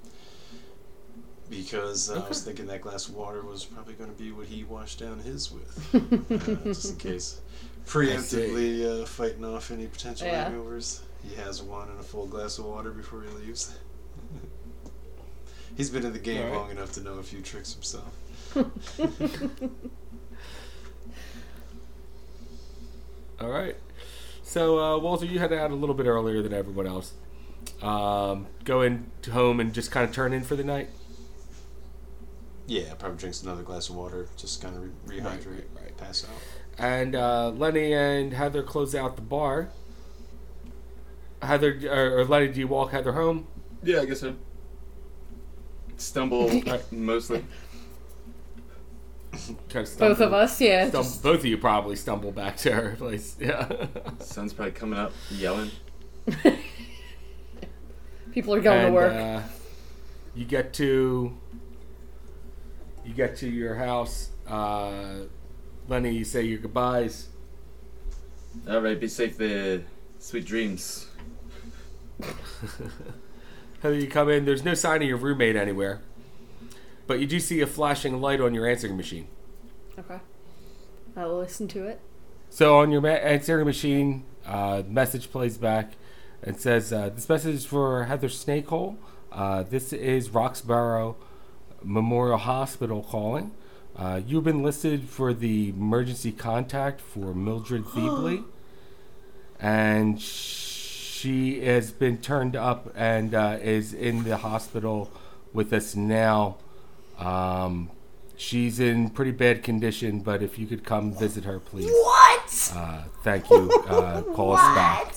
S5: Because uh, I was thinking that glass of water was probably going to be what he washed down his with, uh, just in case. Preemptively uh, fighting off any potential
S4: Yeah.
S5: hangovers. He has one and a full glass of water before he leaves. He's been in the game
S2: Alright.
S5: long enough to know a few tricks himself.
S2: All right. So uh, Walter, you had to out a little bit earlier than everyone else. Um, go in home and just kind of turn in for the night.
S5: Yeah, probably drinks another glass of water, just kind of re- rehydrate,
S2: Right, right, right.
S5: pass out.
S2: and uh, Lenny and Heather close out the bar. Heather or, or Lenny, do you walk Heather home?
S3: Yeah, I guess so. Stumble mostly.
S2: Kind of stumble,
S4: Both of us, yeah.
S2: stum-
S4: just-
S2: both of you probably stumble back to her place. Yeah.
S3: Sun's probably coming up, yelling.
S4: people are going
S2: and,
S4: to work.
S2: Uh, you get to you get to your house. Uh, Lenny, you say your goodbyes.
S3: All right, be safe there. Sweet dreams.
S2: Heather, you come in. There's no sign of your roommate anywhere, but you do see a flashing light on your answering machine.
S4: okay. I'll listen to it.
S2: So on your ma- answering machine, uh, message plays back and says, uh, "This message is for Heather Snakehole. Uh, this is Roxborough Memorial Hospital calling. Uh, you've been listed for the emergency contact for Mildred Thiebley, and she has been turned up and uh, is in the hospital with us now." Um, She's in pretty bad condition, but if you could come visit her, please.
S4: What?
S2: Uh, thank you. Uh, call us back.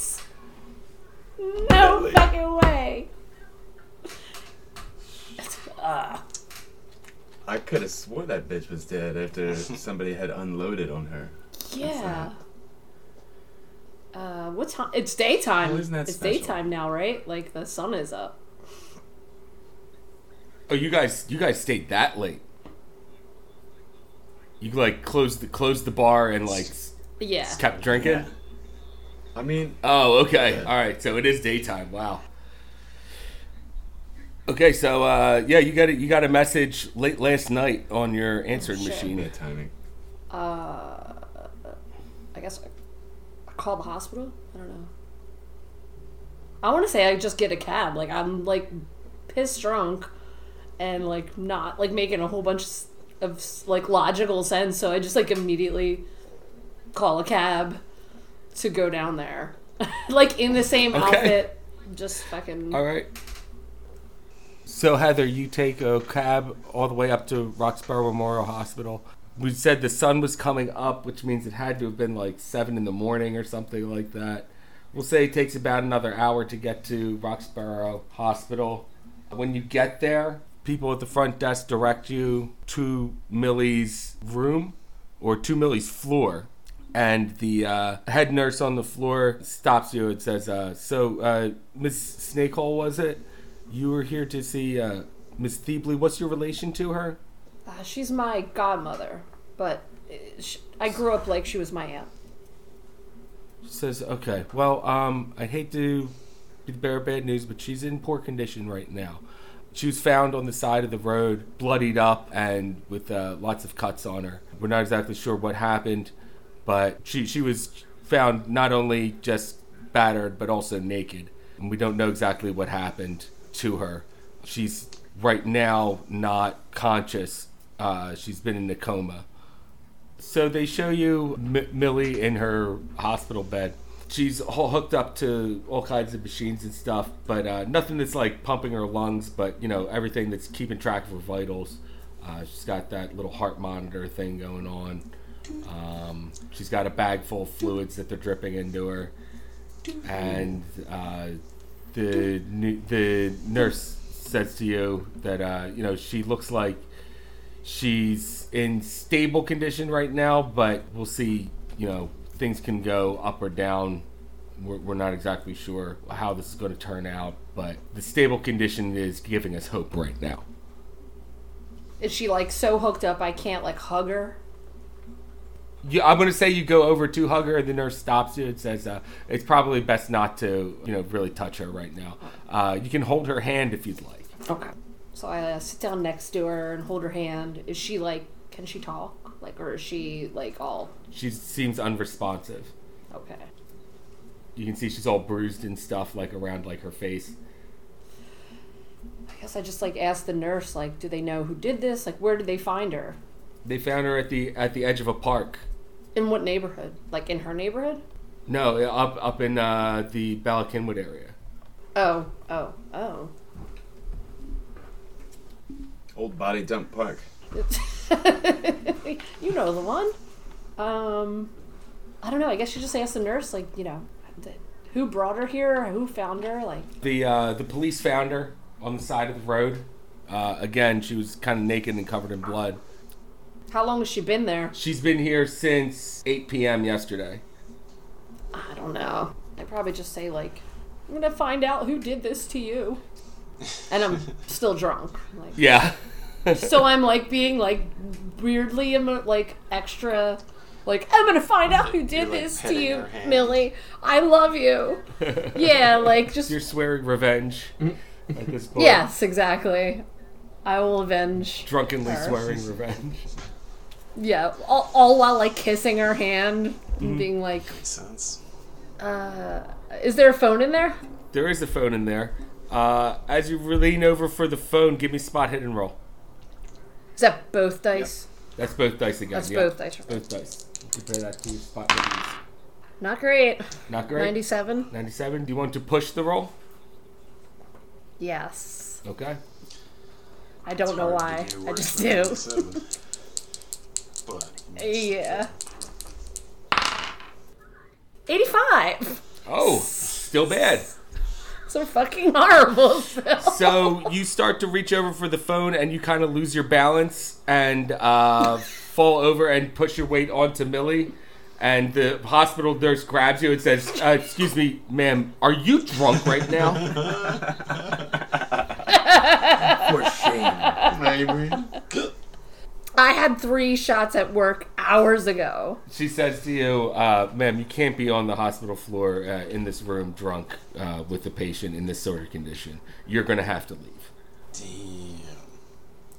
S4: No fucking way. Uh,
S3: I could have swore that bitch was dead after somebody had unloaded on her.
S4: yeah. Uh, what time? It's daytime.
S3: Well, isn't that
S4: it's
S3: special?
S4: daytime now, right? Like the sun is up.
S2: Oh, you guys, you guys stayed that late. You like closed the closed the bar and like
S4: Yeah.
S2: kept drinking.
S3: Yeah. I mean,
S2: Oh, okay.
S3: Yeah.
S2: All right. So it is daytime. Wow. Okay, so uh, yeah, you got a, you got a message late last night on your answering
S4: shit.
S2: machine.
S3: bad timing.
S4: Uh, I guess I, I call the hospital. I don't know. I want to say I just get a cab. Like I'm like pissed drunk, and like not like making a whole bunch of like logical sense. So I just like immediately call a cab to go down there, like in the same
S2: Okay.
S4: outfit. Just fucking.
S2: All right. So Heather, you take a cab all the way up to Roxborough Memorial Hospital. We said the sun was coming up, which means it had to have been like seven in the morning or something like that. We'll say it takes about another hour to get to Roxborough Hospital. When you get there, people at the front desk direct you to Millie's room or to Millie's floor. And the uh, head nurse on the floor stops you and says, uh, So, uh, Miss Snakehole, was it? You were here to see uh, Miss Thiebley. What's your relation to her?
S4: Uh, she's my godmother, but uh, sh I grew up like she was my aunt.
S2: She says, "Okay, well, um, I hate to be the bearer of bad news, but she's in poor condition right now. She was found on the side of the road, bloodied up and with uh, lots of cuts on her. We're not exactly sure what happened, but she she was found not only just battered but also naked, and we don't know exactly what happened to her. She's right now not conscious. Uh, she's been in a coma." So they show you M- Millie in her hospital bed. She's all hooked up to all kinds of machines and stuff, but uh, nothing that's like pumping her lungs, but you know everything that's keeping track of her vitals. Uh, she's got that little heart monitor thing going on. Um, she's got a bag full of fluids that they're dripping into her, and uh, the the nurse says to you that uh, you know she looks like she's in stable condition right now, but we'll see. You know, things can go up or down. We're, we're not exactly sure how this is going to turn out, but the stable condition is giving us hope right now.
S4: Is she like so hooked up I can't like hug her?
S2: Yeah, I'm going to say you go over to hug her, and the nurse stops you and says, uh, "It's probably best not to, you know, really touch her right now. Uh, you can hold her hand if you'd like."
S4: Okay. So I uh, sit down next to her and hold her hand. Is she like? Can she talk? Like, or is she like all?
S2: She seems unresponsive.
S4: Okay.
S2: You can see she's all bruised and stuff, like around like her face.
S4: I guess I just like asked the nurse, like, do they know who did this? Like, where did they find her?
S2: They found her at the at the edge of a park.
S4: In what neighborhood? Like in her neighborhood?
S2: No, up up in uh, the Bala Cynwyd area.
S4: Oh, oh, oh.
S3: Old body dump park.
S4: you know the one. Um, I don't know. I guess you just ask the nurse, like, you know, who brought her here? Who found her? Like,
S2: The uh, the police found her on the side of the road. Uh, again, she was kind of naked and covered in blood.
S4: How long has she been there?
S2: She's been here since 8 p.m. yesterday.
S4: I don't know. I probably just say like, I'm gonna find out who did this to you, and I'm still drunk. Like,
S2: Yeah.
S4: so I'm like being like weirdly emo- like extra. Like I'm gonna find out who
S5: You're,
S4: did
S5: like,
S4: this to you. Millie. I love you. Yeah, like just
S2: You're swearing revenge at this point.
S4: yes, exactly. I will avenge.
S2: Drunkenly
S4: Her.
S2: swearing revenge.
S4: Yeah, all, all while like kissing her hand
S2: Mm-hmm.
S4: and being like,
S5: Makes sense.
S4: uh, "Is there a phone in there?"
S2: There is a phone in there. Uh, as you lean over for the phone, give me spot hidden roll.
S4: Is that both dice?
S2: That's both dice again.
S4: That's
S2: yeah.
S4: both dice.
S2: Both dice. Compare that to your spot hit.
S4: Not great.
S2: Not great.
S4: Ninety-seven.
S2: 97. Do you want to push the roll?
S4: Yes.
S2: Okay.
S4: I don't know why.
S5: do
S4: I just do.
S5: 97. But
S4: Yeah. Eighty-five.
S2: Oh, still bad.
S4: So fucking horrible. still.
S2: So you start to reach over for the phone and you kind of lose your balance and uh, fall over and push your weight onto Millie. And the hospital nurse grabs you and says, uh, "Excuse me, ma'am, are you drunk right now?"
S3: For shame.
S5: maybe.
S4: I had three shots at work hours ago.
S2: She says to you, uh, "Ma'am, you can't be on the hospital floor uh, in this room drunk uh, with the patient in this sort of condition. You're going to have to leave."
S5: Damn.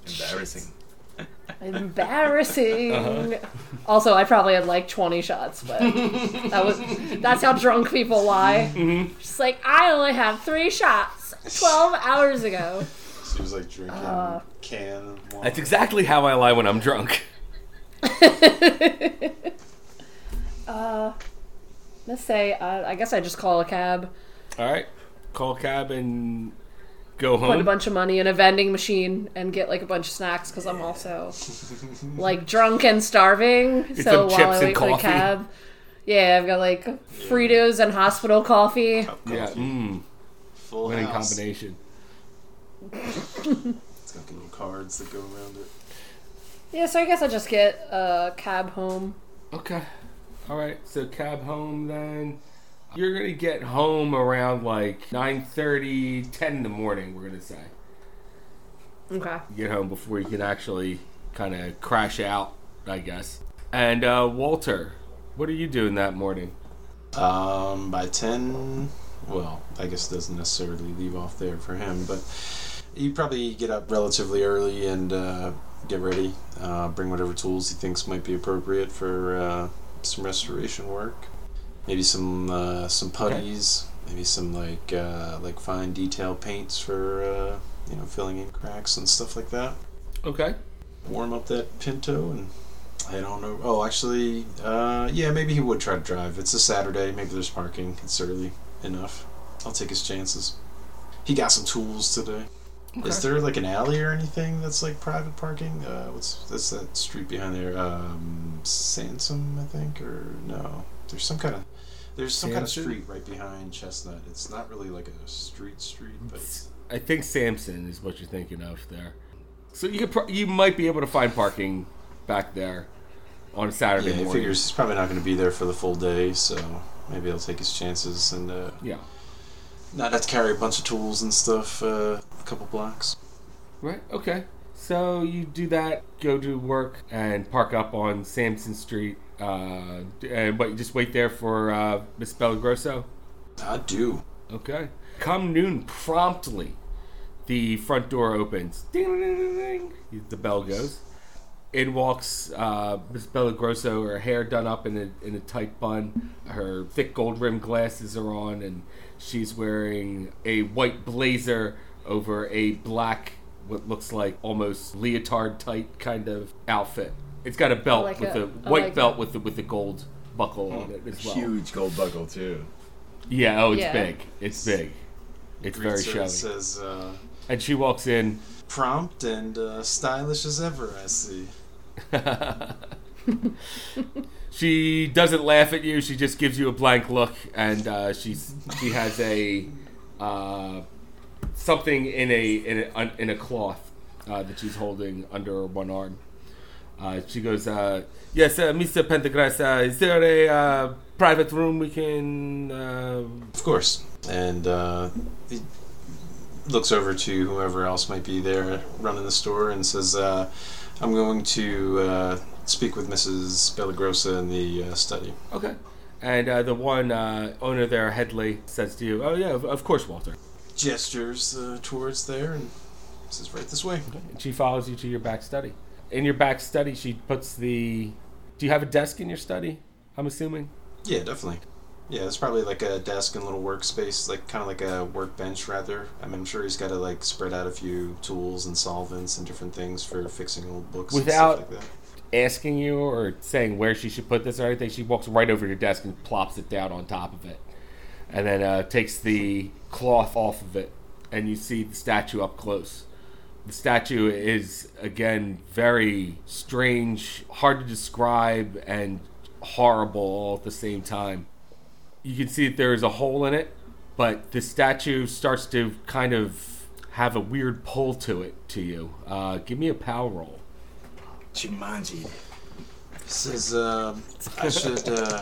S3: Embarrassing.
S4: Embarrassing. Also, I probably had like 20 shots, but that was that's how drunk people lie. Just like I only have three shots 12 hours ago.
S5: She was like drinking
S4: Uh.
S5: can of water.
S2: That's exactly how I lie when I'm drunk.
S4: Uh, let's say uh, I guess I just call a cab,
S2: All right, call a cab and go home.
S4: put a bunch of money in a vending machine, and get like a bunch of snacks because I'm also like drunk and starving.
S2: Get
S4: so while
S2: chips
S4: I wait for the cab, yeah, I've got like Fritos and hospital coffee.
S5: Cup
S2: Yeah,
S5: coffee.
S2: mm,
S5: Full
S2: winning
S5: house.
S2: combination.
S5: It's got the little cards that go around it.
S4: Yeah, so I guess I just get a cab home.
S2: Okay. All right. So cab home then. You're gonna get home around like 9:30, 10 in the morning. We're gonna say
S4: Okay.
S2: you get home before you can actually kind of crash out, I guess. And uh, Walter, what are you doing that morning?
S5: Um, by 10, well, I guess it doesn't necessarily leave off there for him, but you probably get up relatively early and uh, get ready. Uh, bring whatever tools he thinks might be appropriate for uh, some restoration work. Maybe some uh, some putties. Maybe some like uh, like fine detail paints for uh, you know filling in cracks and stuff like that.
S2: Okay.
S5: Warm up that Pinto and I don't know. Oh, actually, uh, yeah, maybe he would try to drive. It's a Saturday. Maybe there's parking. It's early enough. I'll take his chances. He got some tools today. Is there like an alley or anything that's like private parking? Uh, what's that's that street behind there? Um, Sansom, I think, or no? There's some kind of there's some kind of street right behind Chestnut. It's not really like a street street, but
S2: I think Sansom is what you're thinking of there. So you could pro- you might be able to find parking back there on a Saturday
S5: yeah, he
S2: morning.
S5: figures he's probably not going to be there for the full day, so maybe he'll take his chances and uh,
S2: Yeah.
S5: not have to carry a bunch of tools and stuff uh, a couple blocks.
S2: Right. Okay. So you do that, go to work, and park up on Sansom Street. Uh, and but you just wait there for uh, Miss Bellagrosso.
S5: I do.
S2: Okay. Come noon promptly, the front door opens. Ding, ding, ding, ding. The bell goes. In walks uh, Miss Bellagrosso, her hair done up in a, in a tight bun. Her thick gold rimmed glasses are on, and she's wearing a white blazer over a black, what looks like almost leotard tight kind of outfit. It's got a belt
S4: like
S2: with
S4: a,
S2: a
S4: I
S2: white
S4: like
S2: belt
S4: it.
S2: with the, with the gold buckle on it as well.
S3: Huge gold buckle too.
S2: Yeah, oh, it's
S4: Yeah.
S2: big. It's big. It's very
S5: Greets
S2: showy.
S5: and Says uh,
S2: And she walks in.
S5: prompt and uh, stylish as ever. I see.
S2: She doesn't laugh at you. She just gives you a blank look, and uh, she's she has a uh, something in a in a in a cloth uh, that she's holding under one arm. Uh, she goes, uh, "Yes, uh, Mr. Pentagras, uh, is there a uh, private room we can?" Uh...
S5: Of course. And uh, he looks over to whoever else might be there running the store and says, uh, I'm going to uh, speak with Mrs. Bellagrosa in the uh, study.
S2: Okay. And uh, the one uh, owner there, Headley, says to you, "Oh yeah, of, of course, Walter."
S5: Gestures uh, towards there and says, right this way.
S2: And she follows you to your back study. In your back study, she puts the. Do you have a desk in your study? I'm assuming.
S5: Yeah, definitely. Yeah, it's probably like a desk and little workspace, like kind of like a workbench rather. I mean, I'm sure he's got to like spread out a few tools and solvents and different things for fixing old books
S2: Without-
S5: and stuff like that.
S2: Asking you or saying where she should put this or anything, she walks right over to your desk and plops it down on top of it, and then uh, takes the cloth off of it, and you see the statue up close. The statue is again very strange, hard to describe, and horrible all at the same time. you can see that there is a hole in it, but the statue starts to kind of have a weird pull to it to you. Uh, give me a power roll.
S3: Jumanji.
S5: Says uh, I should uh,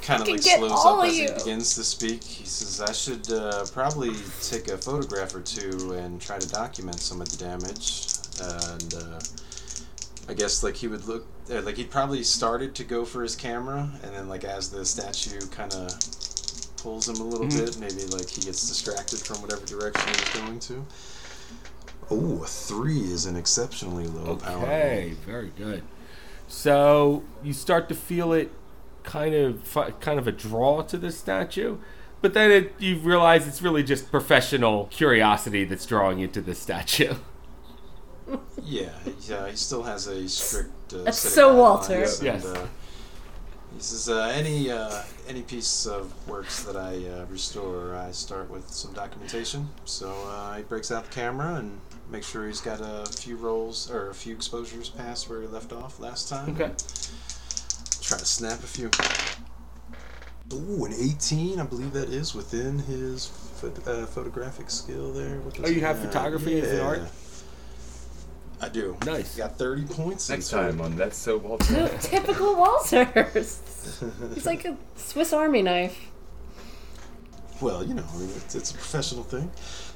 S5: kind of like slows up
S4: of
S5: as he begins to speak. He says I should uh, probably take a photograph or two and try to document some of the damage. And uh, I guess like he would look uh, like he'd probably started to go for his camera, and then like as the statue kind of pulls him a little
S2: Mhm.
S5: bit, maybe like he gets distracted from whatever direction he's going to. Oh, a three is an exceptionally low power.
S2: Okay, very good. So you start to feel it kind of kind of a draw to the statue, but then it, you realize it's really just professional curiosity that's drawing you to the statue.
S5: Yeah, he, uh, he still has a strict. Uh,
S4: That's so Walter.
S5: And,
S2: Yes.
S5: Uh, he says uh, any uh, any piece of works that I uh, restore, I start with some documentation. So uh, he breaks out the camera and makes sure he's got a few rolls or a few exposures past where he left off last time.
S2: Okay.
S5: Try to snap a few. Ooh, an 18, I believe that is within his pho- uh, photographic skill there.
S2: Oh, you
S5: he
S2: have photography as an art?
S5: I do.
S2: Nice.
S5: Got 30 points.
S3: Next time on That's So Walter.
S4: Typical Walters. It's like a Swiss Army knife.
S5: Well, you know, I mean, it's, it's a professional thing.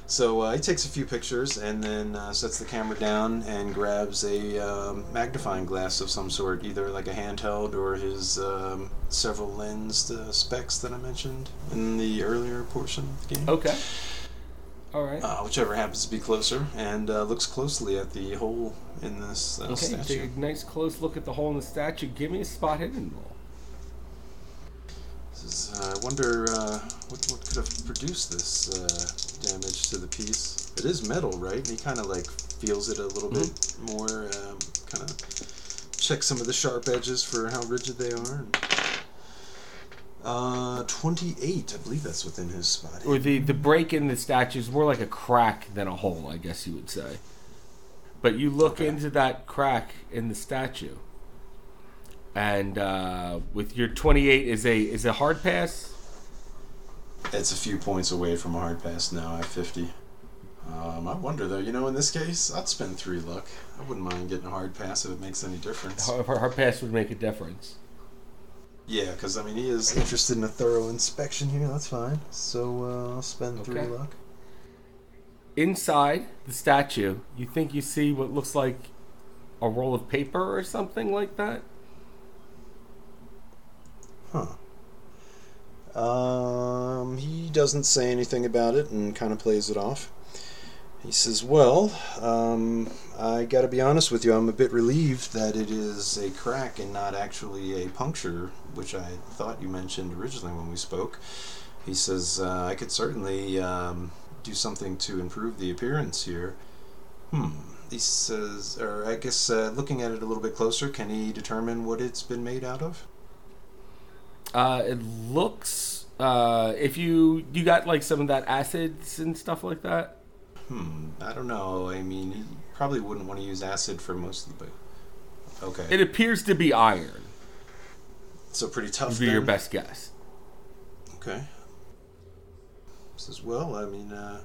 S5: So uh, he takes a few pictures and then uh, sets the camera down and grabs a um, magnifying glass of some sort, either like a handheld or his um, several lensed uh, specs that I mentioned in the earlier portion of the game.
S2: Okay. All right.
S5: Uh, whichever happens to be closer, and uh, looks closely at the hole in this uh,
S2: okay.
S5: statue.
S2: Take a nice close look at the hole in the statue. Give me a spot hidden roll.
S5: Is, uh, I wonder uh, what, what could have produced this uh, damage to the piece. It is metal, right? And he kind of like feels it a little bit more, um, kind of check some of the sharp edges for how rigid they are. Uh, 28, I believe that's within his spot.
S2: Or the the break in the statue is more like a crack than a hole, I guess you would say. But you look
S5: Okay.
S2: into that crack in the statue, and uh, with your twenty eight is a is a hard pass.
S5: It's a few points away from a hard pass now. I have 50. Um, I wonder though, you know, in this case, I'd spend three luck. I wouldn't mind getting a hard pass if it makes any difference.
S2: Hard, hard pass would make a difference.
S5: Yeah, because I mean, he is interested in a thorough inspection here. That's fine. So uh, I'll spend three luck.
S2: Inside the statue, you think you see what looks like a roll of paper or something like that.
S5: Huh. Um, he doesn't say anything about it and kind of plays it off. He says, Well, um, I gotta be honest with you, I'm a bit relieved that it is a crack and not actually a puncture, which I thought you mentioned originally when we spoke. He says, uh, I could certainly um, do something to improve the appearance here. Hmm. He says, or I guess uh, looking at it a little bit closer, can he determine what it's been made out of?
S2: Uh, it looks. Uh, if you you got like some of that acids and stuff like that.
S5: Hmm, I don't know. I mean, he probably wouldn't want to use acid for most of the. Okay,
S2: It appears to be iron.
S5: so pretty tough.
S2: Would be your best guess.
S5: Okay. Says well. I mean, uh,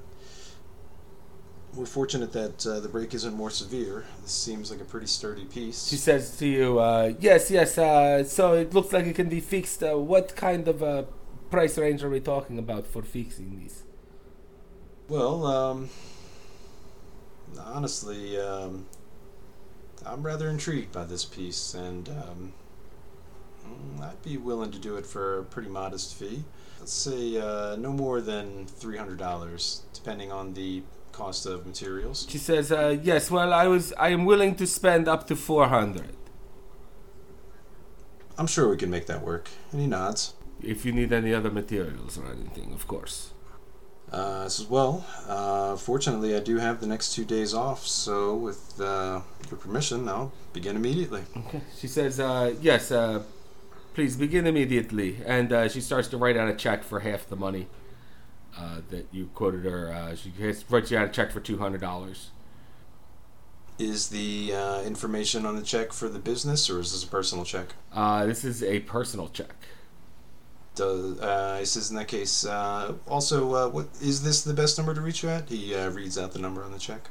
S5: we're fortunate that uh, the break isn't more severe. This seems like a pretty sturdy piece.
S2: She says to you, uh, "Yes, yes. Uh, so it looks like it can be fixed. Uh, what kind of uh, price range are we talking about for fixing these?"
S5: Well, um, honestly, um, I'm rather intrigued by this piece, and um, mm, I'd be willing to do it for a pretty modest fee. Let's say uh, no more than three hundred dollars, depending on the cost of materials.
S2: She says, uh, "Yes. Well, I was. I am willing to spend up to four hundred.
S5: I'm sure we can make that work. And he nods.
S2: If you need any other materials or anything, of course."
S5: Uh, says, well, uh, fortunately, I do have the next two days off, so with uh, your permission, I'll begin immediately.
S2: Okay. She says, uh, "Yes. Uh, please begin immediately." And uh, she starts to write out a check for half the money uh, that you quoted her. Uh, she writes you out a check for two hundred dollars.
S5: Is the uh, information on the check for the business, or is this a personal check?
S2: Uh, this is a personal check.
S5: Does, uh, he says in that case, uh, also, uh, what is this the best number to reach you at? He uh, reads out the number on the check,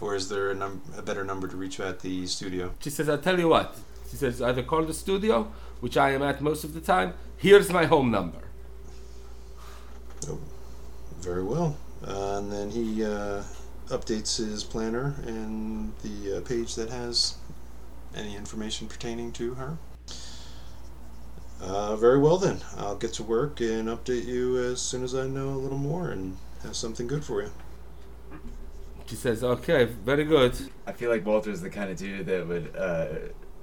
S5: or is there a, num- a better number to reach you at the studio?
S2: She says, I'll tell you what. She says, either call the studio, which I am at most of the time. Here's my home number.
S5: Very well. Uh, and then he uh, updates his planner and the uh, page that has any information pertaining to her. Uh, very well then. I'll get to work and update you as soon as I know a little more and have something good for you.
S2: She says, okay, very good.
S3: I feel like Walter's the kind of dude that would uh,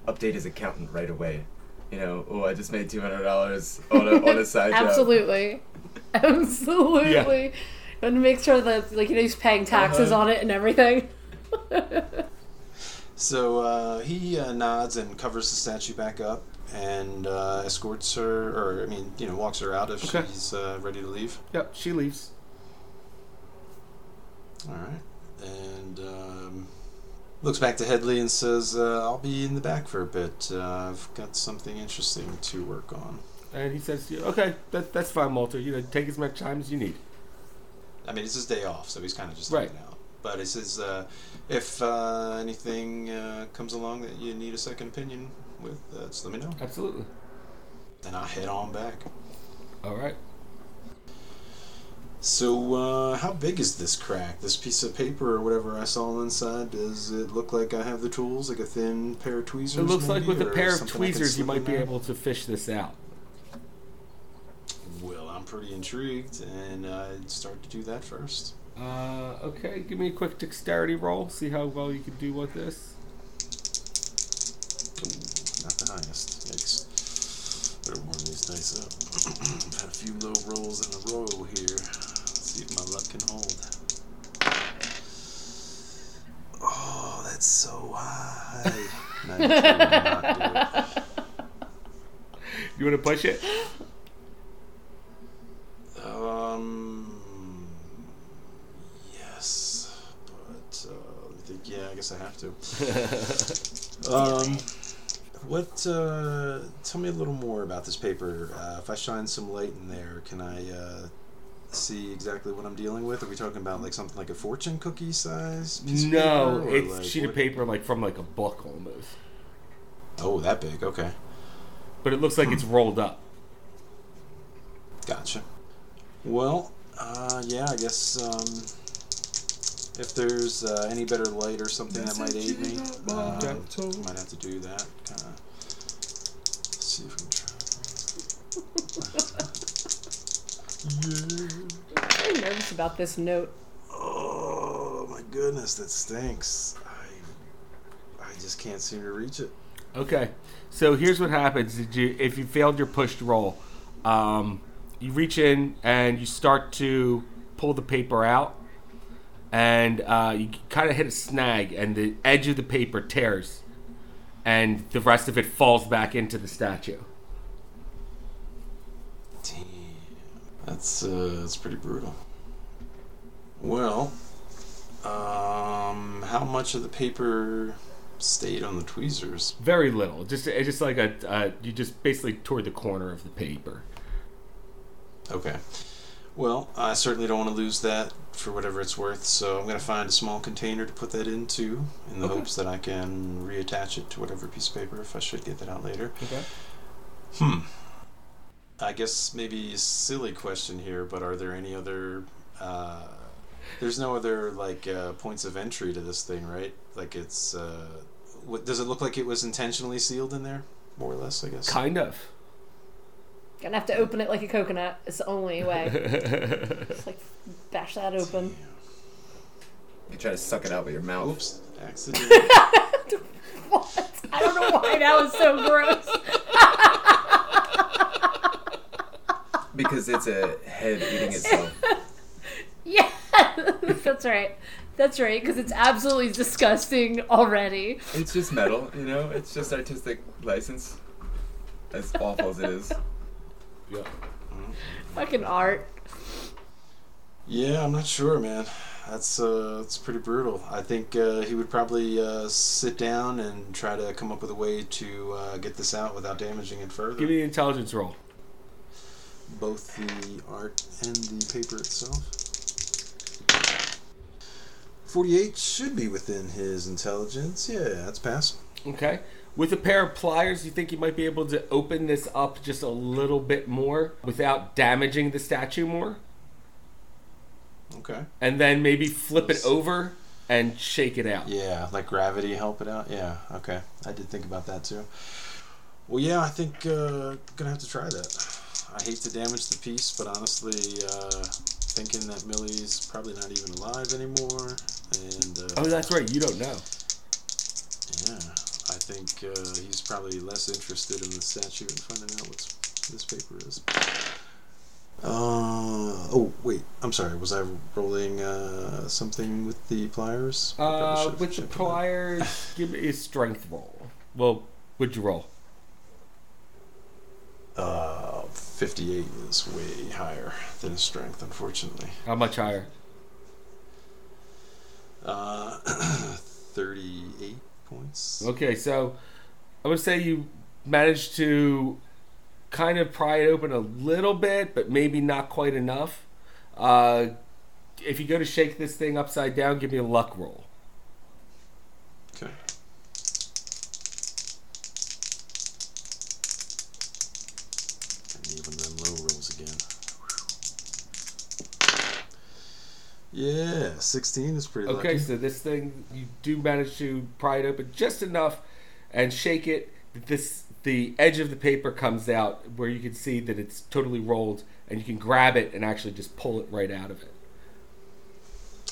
S3: update his accountant right away. You know, oh, I just made two hundred dollars on a on a side job.
S4: Absolutely. Absolutely. Yeah. And make sure that like you know he's paying taxes
S3: Uh-huh.
S4: on it and everything.
S5: So uh, he uh, nods and covers the statue back up and uh, escorts her, or I mean, you know, walks her out if
S2: Okay.
S5: she's uh, ready to leave.
S2: Yep, she leaves.
S5: All right. And um, looks back to Headley and says, uh, I'll be in the back for a bit. Uh, I've got something interesting to work on.
S2: And he says, "Yeah, okay, that, that's fine, Walter. You know, take as much time as you need.
S5: I mean, it's his day off, so he's kind of just
S2: Right.
S5: out. But he says, uh, if uh, anything uh, comes along that you need a second opinion with, uh, just let me know.
S2: Absolutely.
S5: Then I'll head on back.
S2: All right.
S5: So, uh, how big is this crack? This piece of paper or whatever I saw inside, does it look like I have the tools, like a thin pair of tweezers?
S2: It looks like with a pair of
S5: something I can
S2: tweezers, you might be able to fish this out.
S5: Well, I'm pretty intrigued, and I'd start to do that first.
S2: Uh, okay, give me a quick dexterity roll. See how well you can do with this.
S5: Ooh, not the highest. Yikes. Better warm these dice up. I've had a few low rolls in a row here. Let's see if my luck can hold. Oh, that's so high. 92 do.
S2: You want to push it?
S5: Um, yes, but uh, let me think. Yeah, I guess I have to. um, what? Uh, tell me a little more about this paper. Uh, if I shine some light in there, can I uh, see exactly what I'm dealing with? Are we talking about like something like a fortune cookie size?
S2: No,
S5: paper,
S2: it's
S5: like,
S2: sheet of paper like from like a book almost,
S5: Oh, that big. Okay,
S2: but it looks like it's rolled up.
S5: gotcha. Well, uh, yeah, I guess. Um, if there's uh, any better light or something that might aid me, uh,
S2: Okay.
S5: might have to do that. Kind of. See if we can try. yeah.
S4: I'm very nervous about this note.
S5: Oh my goodness, that stinks. I, I just can't seem to reach it.
S2: Okay, so here's what happens: Did you, if you failed your pushed roll, um, you reach in and you start to pull the paper out, and uh, you kind of hit a snag, and the edge of the paper tears, and the rest of it falls back into the statue.
S5: That's uh, that's pretty brutal. Well, um, how much of the paper stayed on the tweezers?
S2: Very little, just it's just like a uh, you just basically tore the corner of the paper.
S5: Okay. Well, I certainly don't want to lose that for whatever it's worth, so I'm going to find a small container to put that into in the
S2: Okay.
S5: hopes that I can reattach it to whatever piece of paper if I should get that out later.
S2: Okay.
S5: Hmm. I guess maybe a silly question here, but are there any other. Uh, there's no other like uh, points of entry to this thing, right? Like it's. Uh, what, does it look like it was intentionally sealed in there, more or less? I guess.
S2: Kind of.
S4: Gonna have to open it like a coconut. It's the only way. Just like bash that open.
S3: You try to suck it out with your mouth.
S5: Oops, accident.
S4: What? I don't know why that was so gross.
S3: Because it's a head eating itself.
S4: Yeah, that's right. That's right, because it's absolutely disgusting already.
S3: It's just metal, you know? It's just artistic license. As awful as it is.
S2: Yeah.
S4: Fucking art.
S5: Yeah, I'm not sure, man. That's uh, that's pretty brutal. I think uh, he would probably uh, sit down and try to come up with a way to uh, get this out without damaging it further.
S2: Give me an intelligence roll.
S5: Both the art and the paper itself. Forty-eight should be within his intelligence. Yeah, that's pass.
S2: Okay. With a pair of pliers, you think you might be able to open this up just a little bit more without damaging the statue more?
S5: Okay.
S2: And then maybe flip it over and shake it out.
S5: Yeah, like gravity help it out. Yeah, okay. I did think about that too. Well, yeah, I think uh, gonna have to try that. I hate to damage the piece, but honestly, uh, thinking that Millie's probably not even alive anymore, and uh,
S2: Oh, that's right. You don't know.
S5: yeah, I think uh, he's probably less interested in the statue and finding out what this paper is. Uh, oh, wait. I'm sorry. Was I rolling uh, something with the pliers? I
S2: Uh,
S5: should've
S2: with the pliers, give me a strength roll. Well, would you roll?
S5: Uh, 58 is way higher than his strength, unfortunately.
S2: How much higher?
S5: Uh, 38 points.
S2: Okay, so I would say you managed to kind of pry it open a little bit, but maybe not quite enough. Uh, if you go to shake this thing upside down, give me a luck roll.
S5: Okay. And even then low rolls again. Yeah, 16 is pretty
S2: Okay,
S5: lucky.
S2: so this thing you do manage to pry it open just enough and shake it. This the edge of the paper comes out where you can see that it's totally rolled, and you can grab it and actually just pull it right out of it.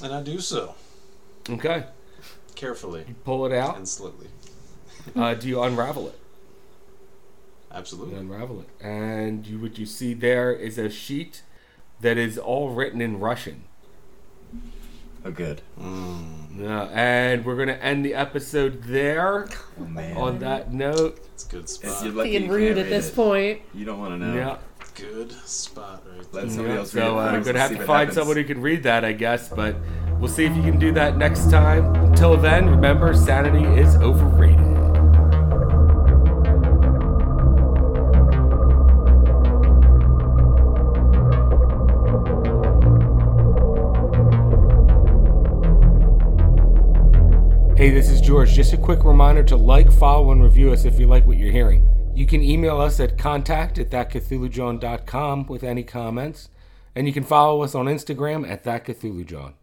S5: And I do so
S2: Okay,
S5: carefully
S2: pull it out.
S5: and slowly.
S2: Uh, do you unravel it? You
S5: Absolutely.
S2: unravel it, and you what you see there is a sheet that is all written in Russian.
S3: Oh, good.
S5: Mm,
S2: Yeah, and we're gonna end the episode there.
S3: Oh man.
S2: On that note,
S5: it's a good
S3: It's-
S5: spot.
S3: you're lucky
S4: Being rude at this
S3: it.
S4: point.
S3: You don't want to know.
S2: yeah.
S5: Good spot right
S3: Let somebody
S2: Yeah,
S3: else read it
S2: so uh, I'm gonna have to find
S3: happens.
S2: someone who can read that, I guess. But we'll see if you can do that next time. Until then, remember, sanity is overrated. Hey, this is George. Just a quick reminder to like, follow, and review us if you like what you're hearing. You can email us at contact at thatcthulhujawn.com with any comments, and you can follow us on Instagram at thatcthulhujawn.